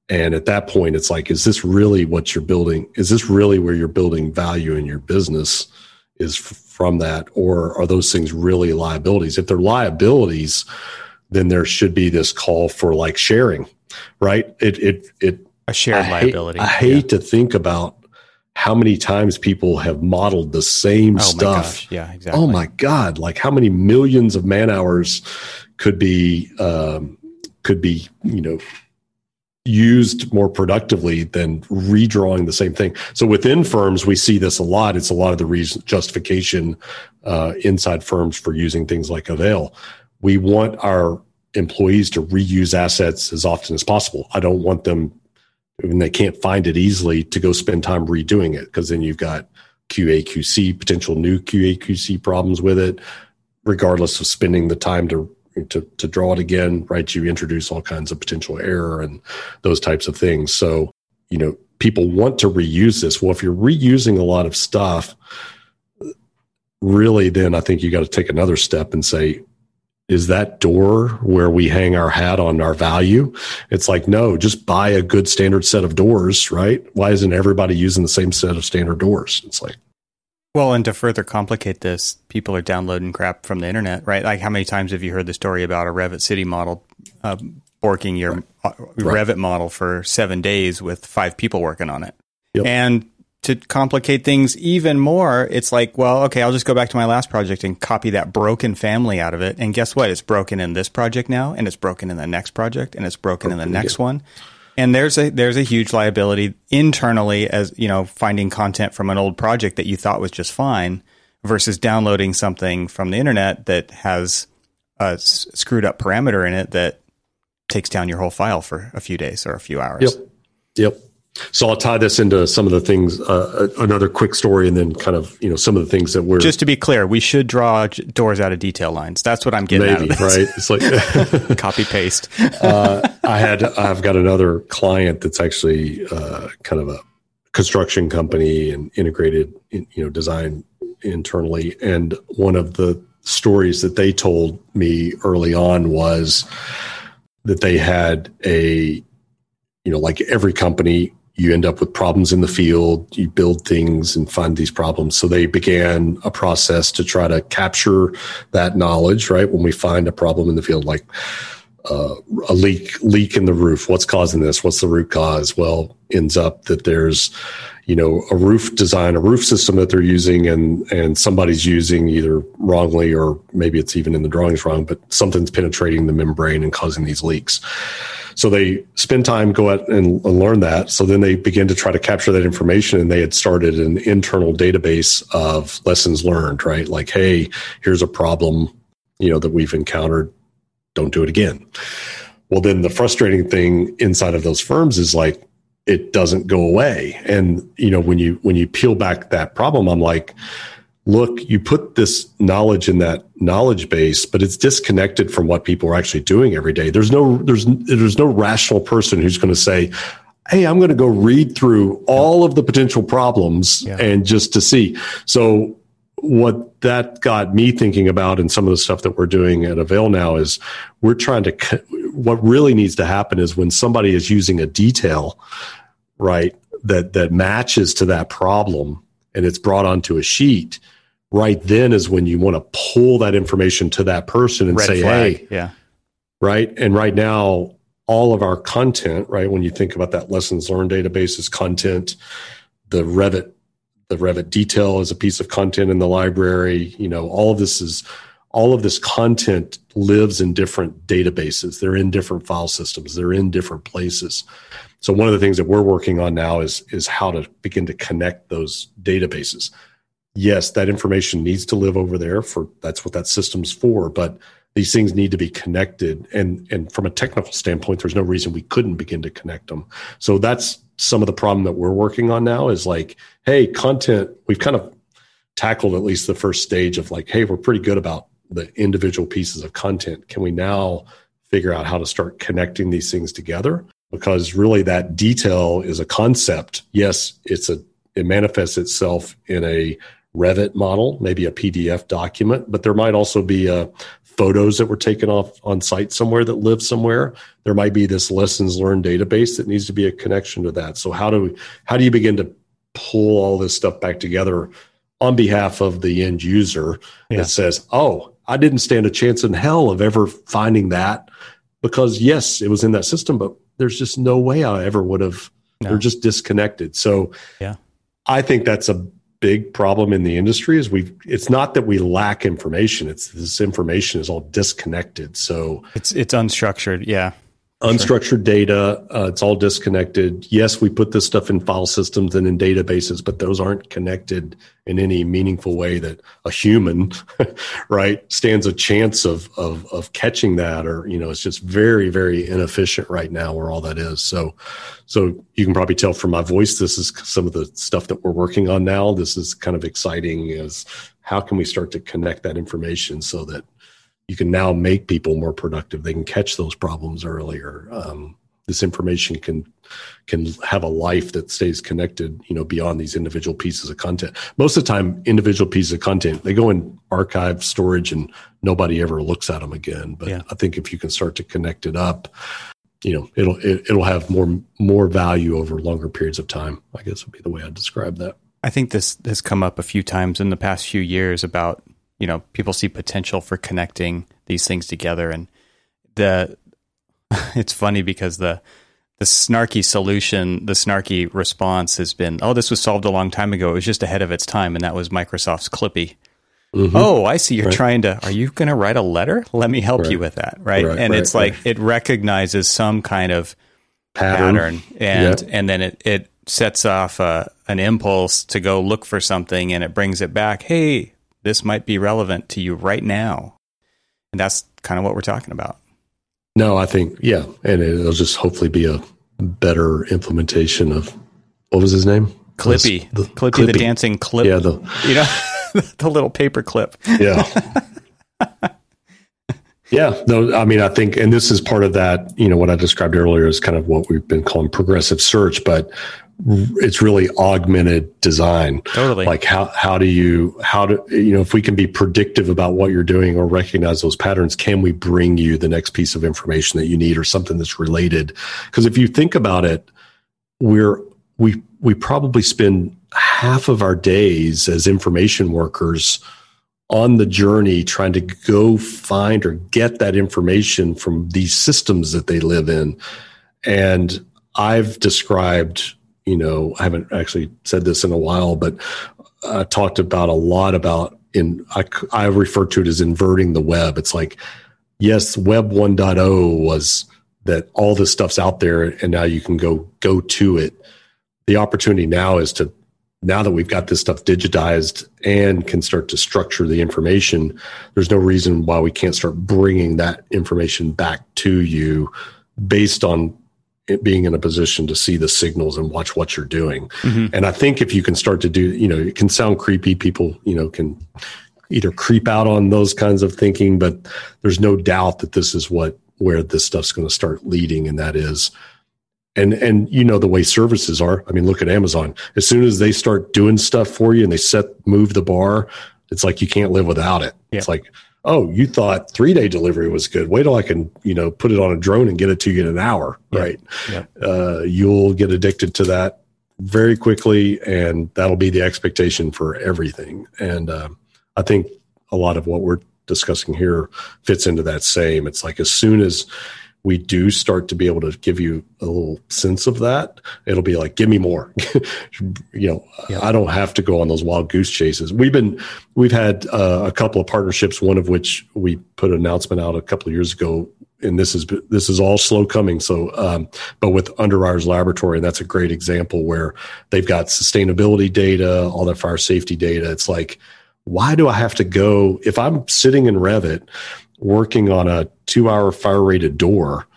And at that point, it's like, is this really what you're building? Is this really where you're building value in your business? Is from that, or are those things really liabilities? If they're liabilities, then there should be this call for like sharing, right? It it it a shared I liability. Hate, I hate yeah. to think about how many times people have modeled the same oh stuff. Yeah, exactly. Oh my god! Like how many millions of man hours could be um, could be you know used more productively than redrawing the same thing. So within firms, we see this a lot. It's a lot of the reason justification uh, inside firms for using things like Avail. We want our employees to reuse assets as often as possible. I don't want them when they can't find it easily to go spend time redoing it because then you've got QA QC potential new QA QC problems with it, regardless of spending the time to to, to draw it again, right? You introduce all kinds of potential error and those types of things. So, you know, people want to reuse this. Well, if you're reusing a lot of stuff, really, then I think you got to take another step and say, is that door where we hang our hat on our value? It's like, no, just buy a good standard set of doors, right? Why isn't everybody using the same set of standard doors? It's like, well, and to further complicate this, people are downloading crap from the internet, right? Like, how many times have you heard the story about a Revit City model uh, borking your right. Uh, right. Revit model for seven days with five people working on it? Yep. And to complicate things even more, it's like, well, okay, I'll just go back to my last project and copy that broken family out of it. And guess what? It's broken in this project now, and it's broken in the next project, and it's broken, in the next one. And there's a there's a huge liability internally as you know finding content from an old project that you thought was just fine versus downloading something from the internet that has a s- screwed up parameter in it that takes down your whole file for a few days or a few hours. Yep. Yep. So I'll tie this into some of the things, uh, another quick story, and then kind of you know some of the things that we're. Just to be clear, we should draw doors out of detail lines. That's what I'm getting maybe, right? It's like (laughs) (laughs) copy paste. uh, I had I've got another client that's actually uh, kind of a construction company and integrated in, you know design internally, and one of the stories that they told me early on was that they had a you know like every company you end up with problems in the field you build things and find these problems. So they began a process to try to capture that knowledge right? When we find a problem in the field like uh, a leak leak in the roof what's causing this what's the root cause well ends up that there's you know a roof design a roof system that they're using and and somebody's using either wrongly or maybe it's even in the drawings wrong but something's penetrating the membrane and causing these leaks so they spend time, go out and, and learn that. So then they begin to try to capture that information and they had started an internal database of lessons learned, right? Like, hey, here's a problem, you know, that we've encountered. Don't do it again. Well, then the frustrating thing inside of those firms is like, it doesn't go away. And, you know, when you, when you peel back that problem, I'm like, look, you put this knowledge in that knowledge base, but it's disconnected from what people are actually doing every day. There's no there's there's no rational person who's going to say, hey, I'm going to go read through all of the potential problems yeah. and just to see. So what that got me thinking about and some of the stuff that we're doing at Avail now is we're trying to what really needs to happen is when somebody is using a detail right that that matches to that problem and it's brought onto a sheet right then is when you want to pull that information to that person and Red say flag. hey yeah right and right now all of our content, right? When you think about that lessons learned databases content, the Revit, the Revit detail is a piece of content in the library. You know, all of this is all of this content lives in different databases. They're in different file systems. They're in different places. So one of the things that we're working on now is is how to begin to connect those databases. Yes, that information needs to live over there for that's what that system's for, but these things need to be connected. And and from a technical standpoint there's no reason we couldn't begin to connect them. So that's some of the problem that we're working on now is like hey content we've kind of tackled at least the first stage of like hey we're pretty good about the individual pieces of content. Can we now figure out how to start connecting these things together? Because really that detail is a concept. Yes it's a it manifests itself in a Revit model, maybe a PDF document, but there might also be a photos that were taken off on site somewhere that live somewhere there might be this lessons learned database that needs to be a connection to that so how do we how do you begin to pull all this stuff back together on behalf of the end user yeah. that says oh i didn't stand a chance in hell of ever finding that because yes it was in that system but there's just no way i ever would have no. they're just disconnected so yeah i think that's a big problem in the industry is we it's not that we lack information. It's this information is all disconnected. So it's it's unstructured. Yeah unstructured data uh, it's all disconnected. Yes we put this stuff in file systems and in databases but those aren't connected in any meaningful way that a human (laughs) right stands a chance of, of of catching that or you know it's just very very inefficient right now where all that is. So so you can probably tell from my voice this is some of the stuff that we're working on now. This is kind of exciting is how can we start to connect that information so that you can now make people more productive. They can catch those problems earlier. Um, this information can can have a life that stays connected, you know, beyond these individual pieces of content. Most of the time, individual pieces of content they go in archive storage and nobody ever looks at them again. But yeah. I think if you can start to connect it up, you know, it'll it, it'll have more more value over longer periods of time. I guess would be the way I'd describe that. I think this has come up a few times in the past few years about you know people see potential for connecting these things together. And the (laughs) it's funny because the the snarky solution the snarky response has been oh this was solved a long time ago. It was just ahead of its time. And that was microsoft's clippy. Mm-hmm. oh i see you're right. trying to are you going to write a letter? Let me help right. you with that right, right and it's like it recognizes some kind of pattern, pattern. And and then it it sets off a, an impulse to go look for something and it brings it back. Hey this might be relevant to you right now. And that's kind of what we're talking about. No, I think, yeah. And it'll just hopefully be a better implementation of what was his name? Clippy. The, Clippy, Clippy, the dancing clip. Yeah. The, (laughs) you know, (laughs) the little paper clip. Yeah. (laughs) yeah. No, I mean, I think, and this is part of that, you know, what I described earlier is kind of what we've been calling progressive search, but it's really augmented design. Totally. Like how how do you how do you know if we can be predictive about what you're doing or recognize those patterns, can we bring you the next piece of information that you need or something that's related? Because if you think about it, we're we we probably spend half of our days as information workers on the journey trying to go find or get that information from these systems that they live in. And I've described you know, I haven't actually said this in a while, but I talked about a lot about in I, I refer to it as inverting the web. It's like, yes, Web 1.0 was that all this stuff's out there, and now you can go go to it. The opportunity now is to now that we've got this stuff digitized and can start to structure the information. There's no reason why we can't start bringing that information back to you based on being in a position to see the signals and watch what you're doing. Mm-hmm. And I think if you can start to do, you know, it can sound creepy. People, you know, can either creep out on those kinds of thinking, but there's no doubt that this is what where this stuff's going to start leading, and that is and and you know the way services are i mean look at amazon as soon as they start doing stuff for you and they set move the bar it's like you can't live without it Yeah. it's like oh you thought three day delivery was good wait till i can you know put it on a drone and get it to you in an hour Yeah. right Yeah. uh, you'll get addicted to that very quickly and that'll be the expectation for everything and um, i think a lot of what we're discussing here fits into that same it's like as soon as we do start to be able to give you a little sense of that it'll be like give me more. (laughs) You know Yeah. i don't have to go on those wild goose chases. We've been we've had uh, a couple of partnerships one of which we put an announcement out a couple of years ago and this is this is all slow coming so um, but with underwriters laboratory and that's a great example where they've got sustainability data all their fire safety data. It's like why do i have to go if i'm sitting in revit working on a two hour fire rated door.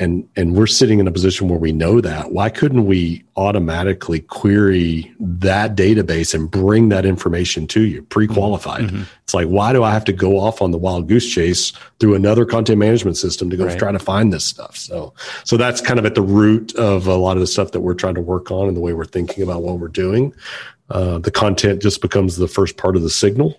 And and we're sitting in a position where we know that. Why couldn't we automatically query that database and bring that information to you pre-qualified? Mhm. it's like why do i have to go off on the wild goose chase through another content management system to go Right. try to find this stuff? So so that's kind of at the root of a lot of the stuff that we're trying to work on and the way we're thinking about what we're doing. Uh, the content just becomes the first part of the signal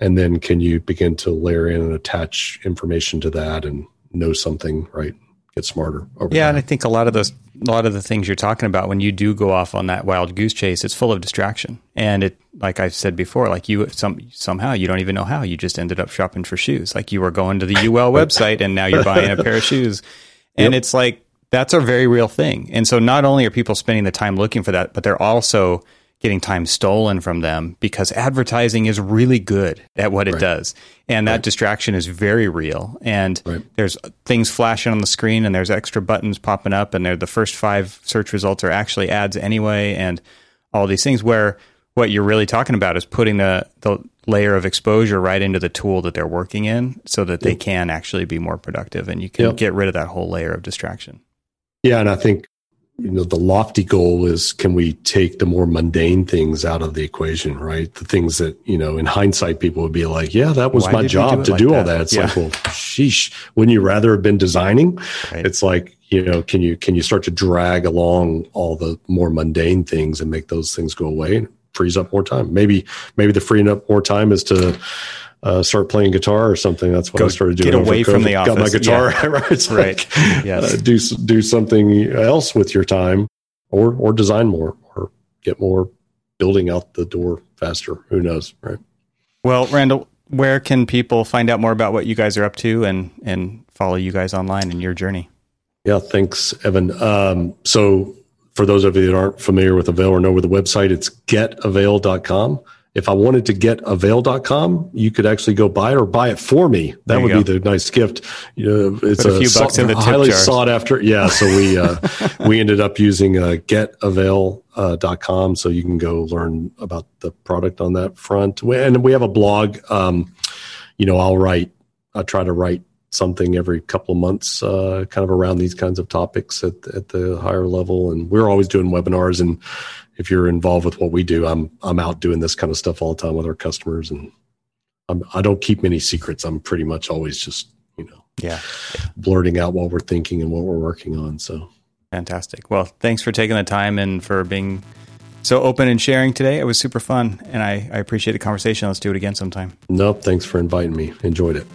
and then can you begin to layer in and attach information to that and know something right get smarter over Yeah, time. and I think a lot of those, a lot of the things you're talking about, when you do go off on that wild goose chase, it's full of distraction, and it, like I've said before, like you some somehow you don't even know how you just ended up shopping for shoes. Like you were going to the UL website, and now you're (laughs) buying a pair of shoes, and it's like that's a very real thing. And so not only are people spending the time looking for that, but they're also getting time stolen from them because advertising is really good at what it Right. does. And that distraction is very real. And Right. there's things flashing on the screen and there's extra buttons popping up and they're the first five search results are actually ads anyway and all these things where what you're really talking about is putting the, the layer of exposure right into the tool that they're working in so that they can actually be more productive and you can Yep. get rid of that whole layer of distraction. Yeah, and I think you know the lofty goal is can we take the more mundane things out of the equation, right? The things that you know in hindsight people would be like, yeah, that was Why my we do job to like do all that? that. It's Yeah. like, well, sheesh, wouldn't you rather have been designing? Right. It's like you know, can you can you start to drag along all the more mundane things and make those things go away? and Frees up more time. Maybe maybe the freeing up more time is to uh, start playing guitar or something. That's what Go I started doing. Get away from the Got my office. guitar (laughs) right. It's Right. like, Yes. uh, do do something else with your time, or or design more, or get more building out the door faster. Who knows, right? Well, Randall, where can people find out more about what you guys are up to and, and follow you guys online in your journey? Yeah, thanks, Evan. Um, so, for those of you that aren't familiar with Avail or know where the website, it's getavail.com. If I wanted to get avail.com, you could actually go buy it or buy it for me. That would be the nice gift. You know, it's Put a few bucks in the tip highly jar. sought after. Yeah. So we, uh, we ended up using uh, getavail.com. so you can go learn about the product on that front. We- And we have a blog. Um, you know, I'll write, I try to write something every couple of months, uh, kind of around these kinds of topics at, at the higher level. And we're always doing webinars. And if you're involved with what we do, I'm, I'm out doing this kind of stuff all the time with our customers. And I'm, I don't keep many secrets. I'm pretty much always just, you know, Yeah. blurting out what we're thinking and what we're working on. So Fantastic. Well, thanks for taking the time and for being so open and sharing today. It was super fun, and I, I appreciate the conversation. Let's do it again sometime. nope. Thanks for inviting me. Enjoyed it.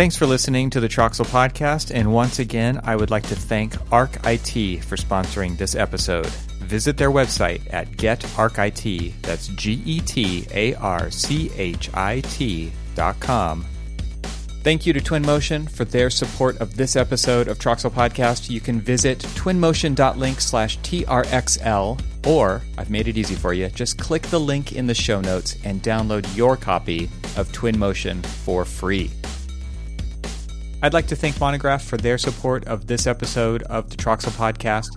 Thanks for listening to the Troxel podcast. And once again, I would like to thank ArchIT for sponsoring this episode. Visit their website at getarchit, that's G E T A R C H I T dot com. Thank you to Twinmotion for their support of this episode of Troxel Podcast. You can visit twinmotion.link slash TRXL, or I've made it easy for you. Just click the link in the show notes and download your copy of Twinmotion for free. I'd like to thank Monograph for their support of this episode of the Troxel Podcast.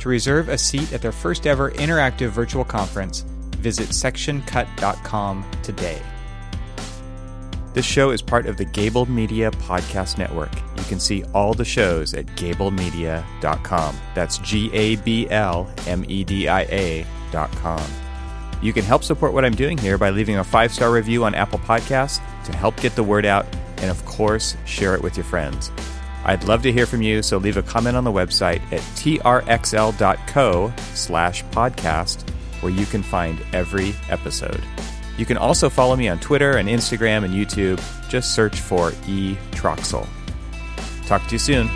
To reserve a seat at their first ever interactive virtual conference, visit sectioncut.com today. This show is part of the Gable Media Podcast Network. You can see all the shows at gablemedia.com. That's G A B L M E D I A.com. You can help support what I'm doing here by leaving a five star review on Apple Podcasts to help get the word out and of course, share it with your friends. I'd love to hear from you, so leave a comment on the website at trxl.co slash podcast, where you can find every episode. You can also follow me on Twitter and Instagram and YouTube. Just search for E. Troxel. Talk to you soon.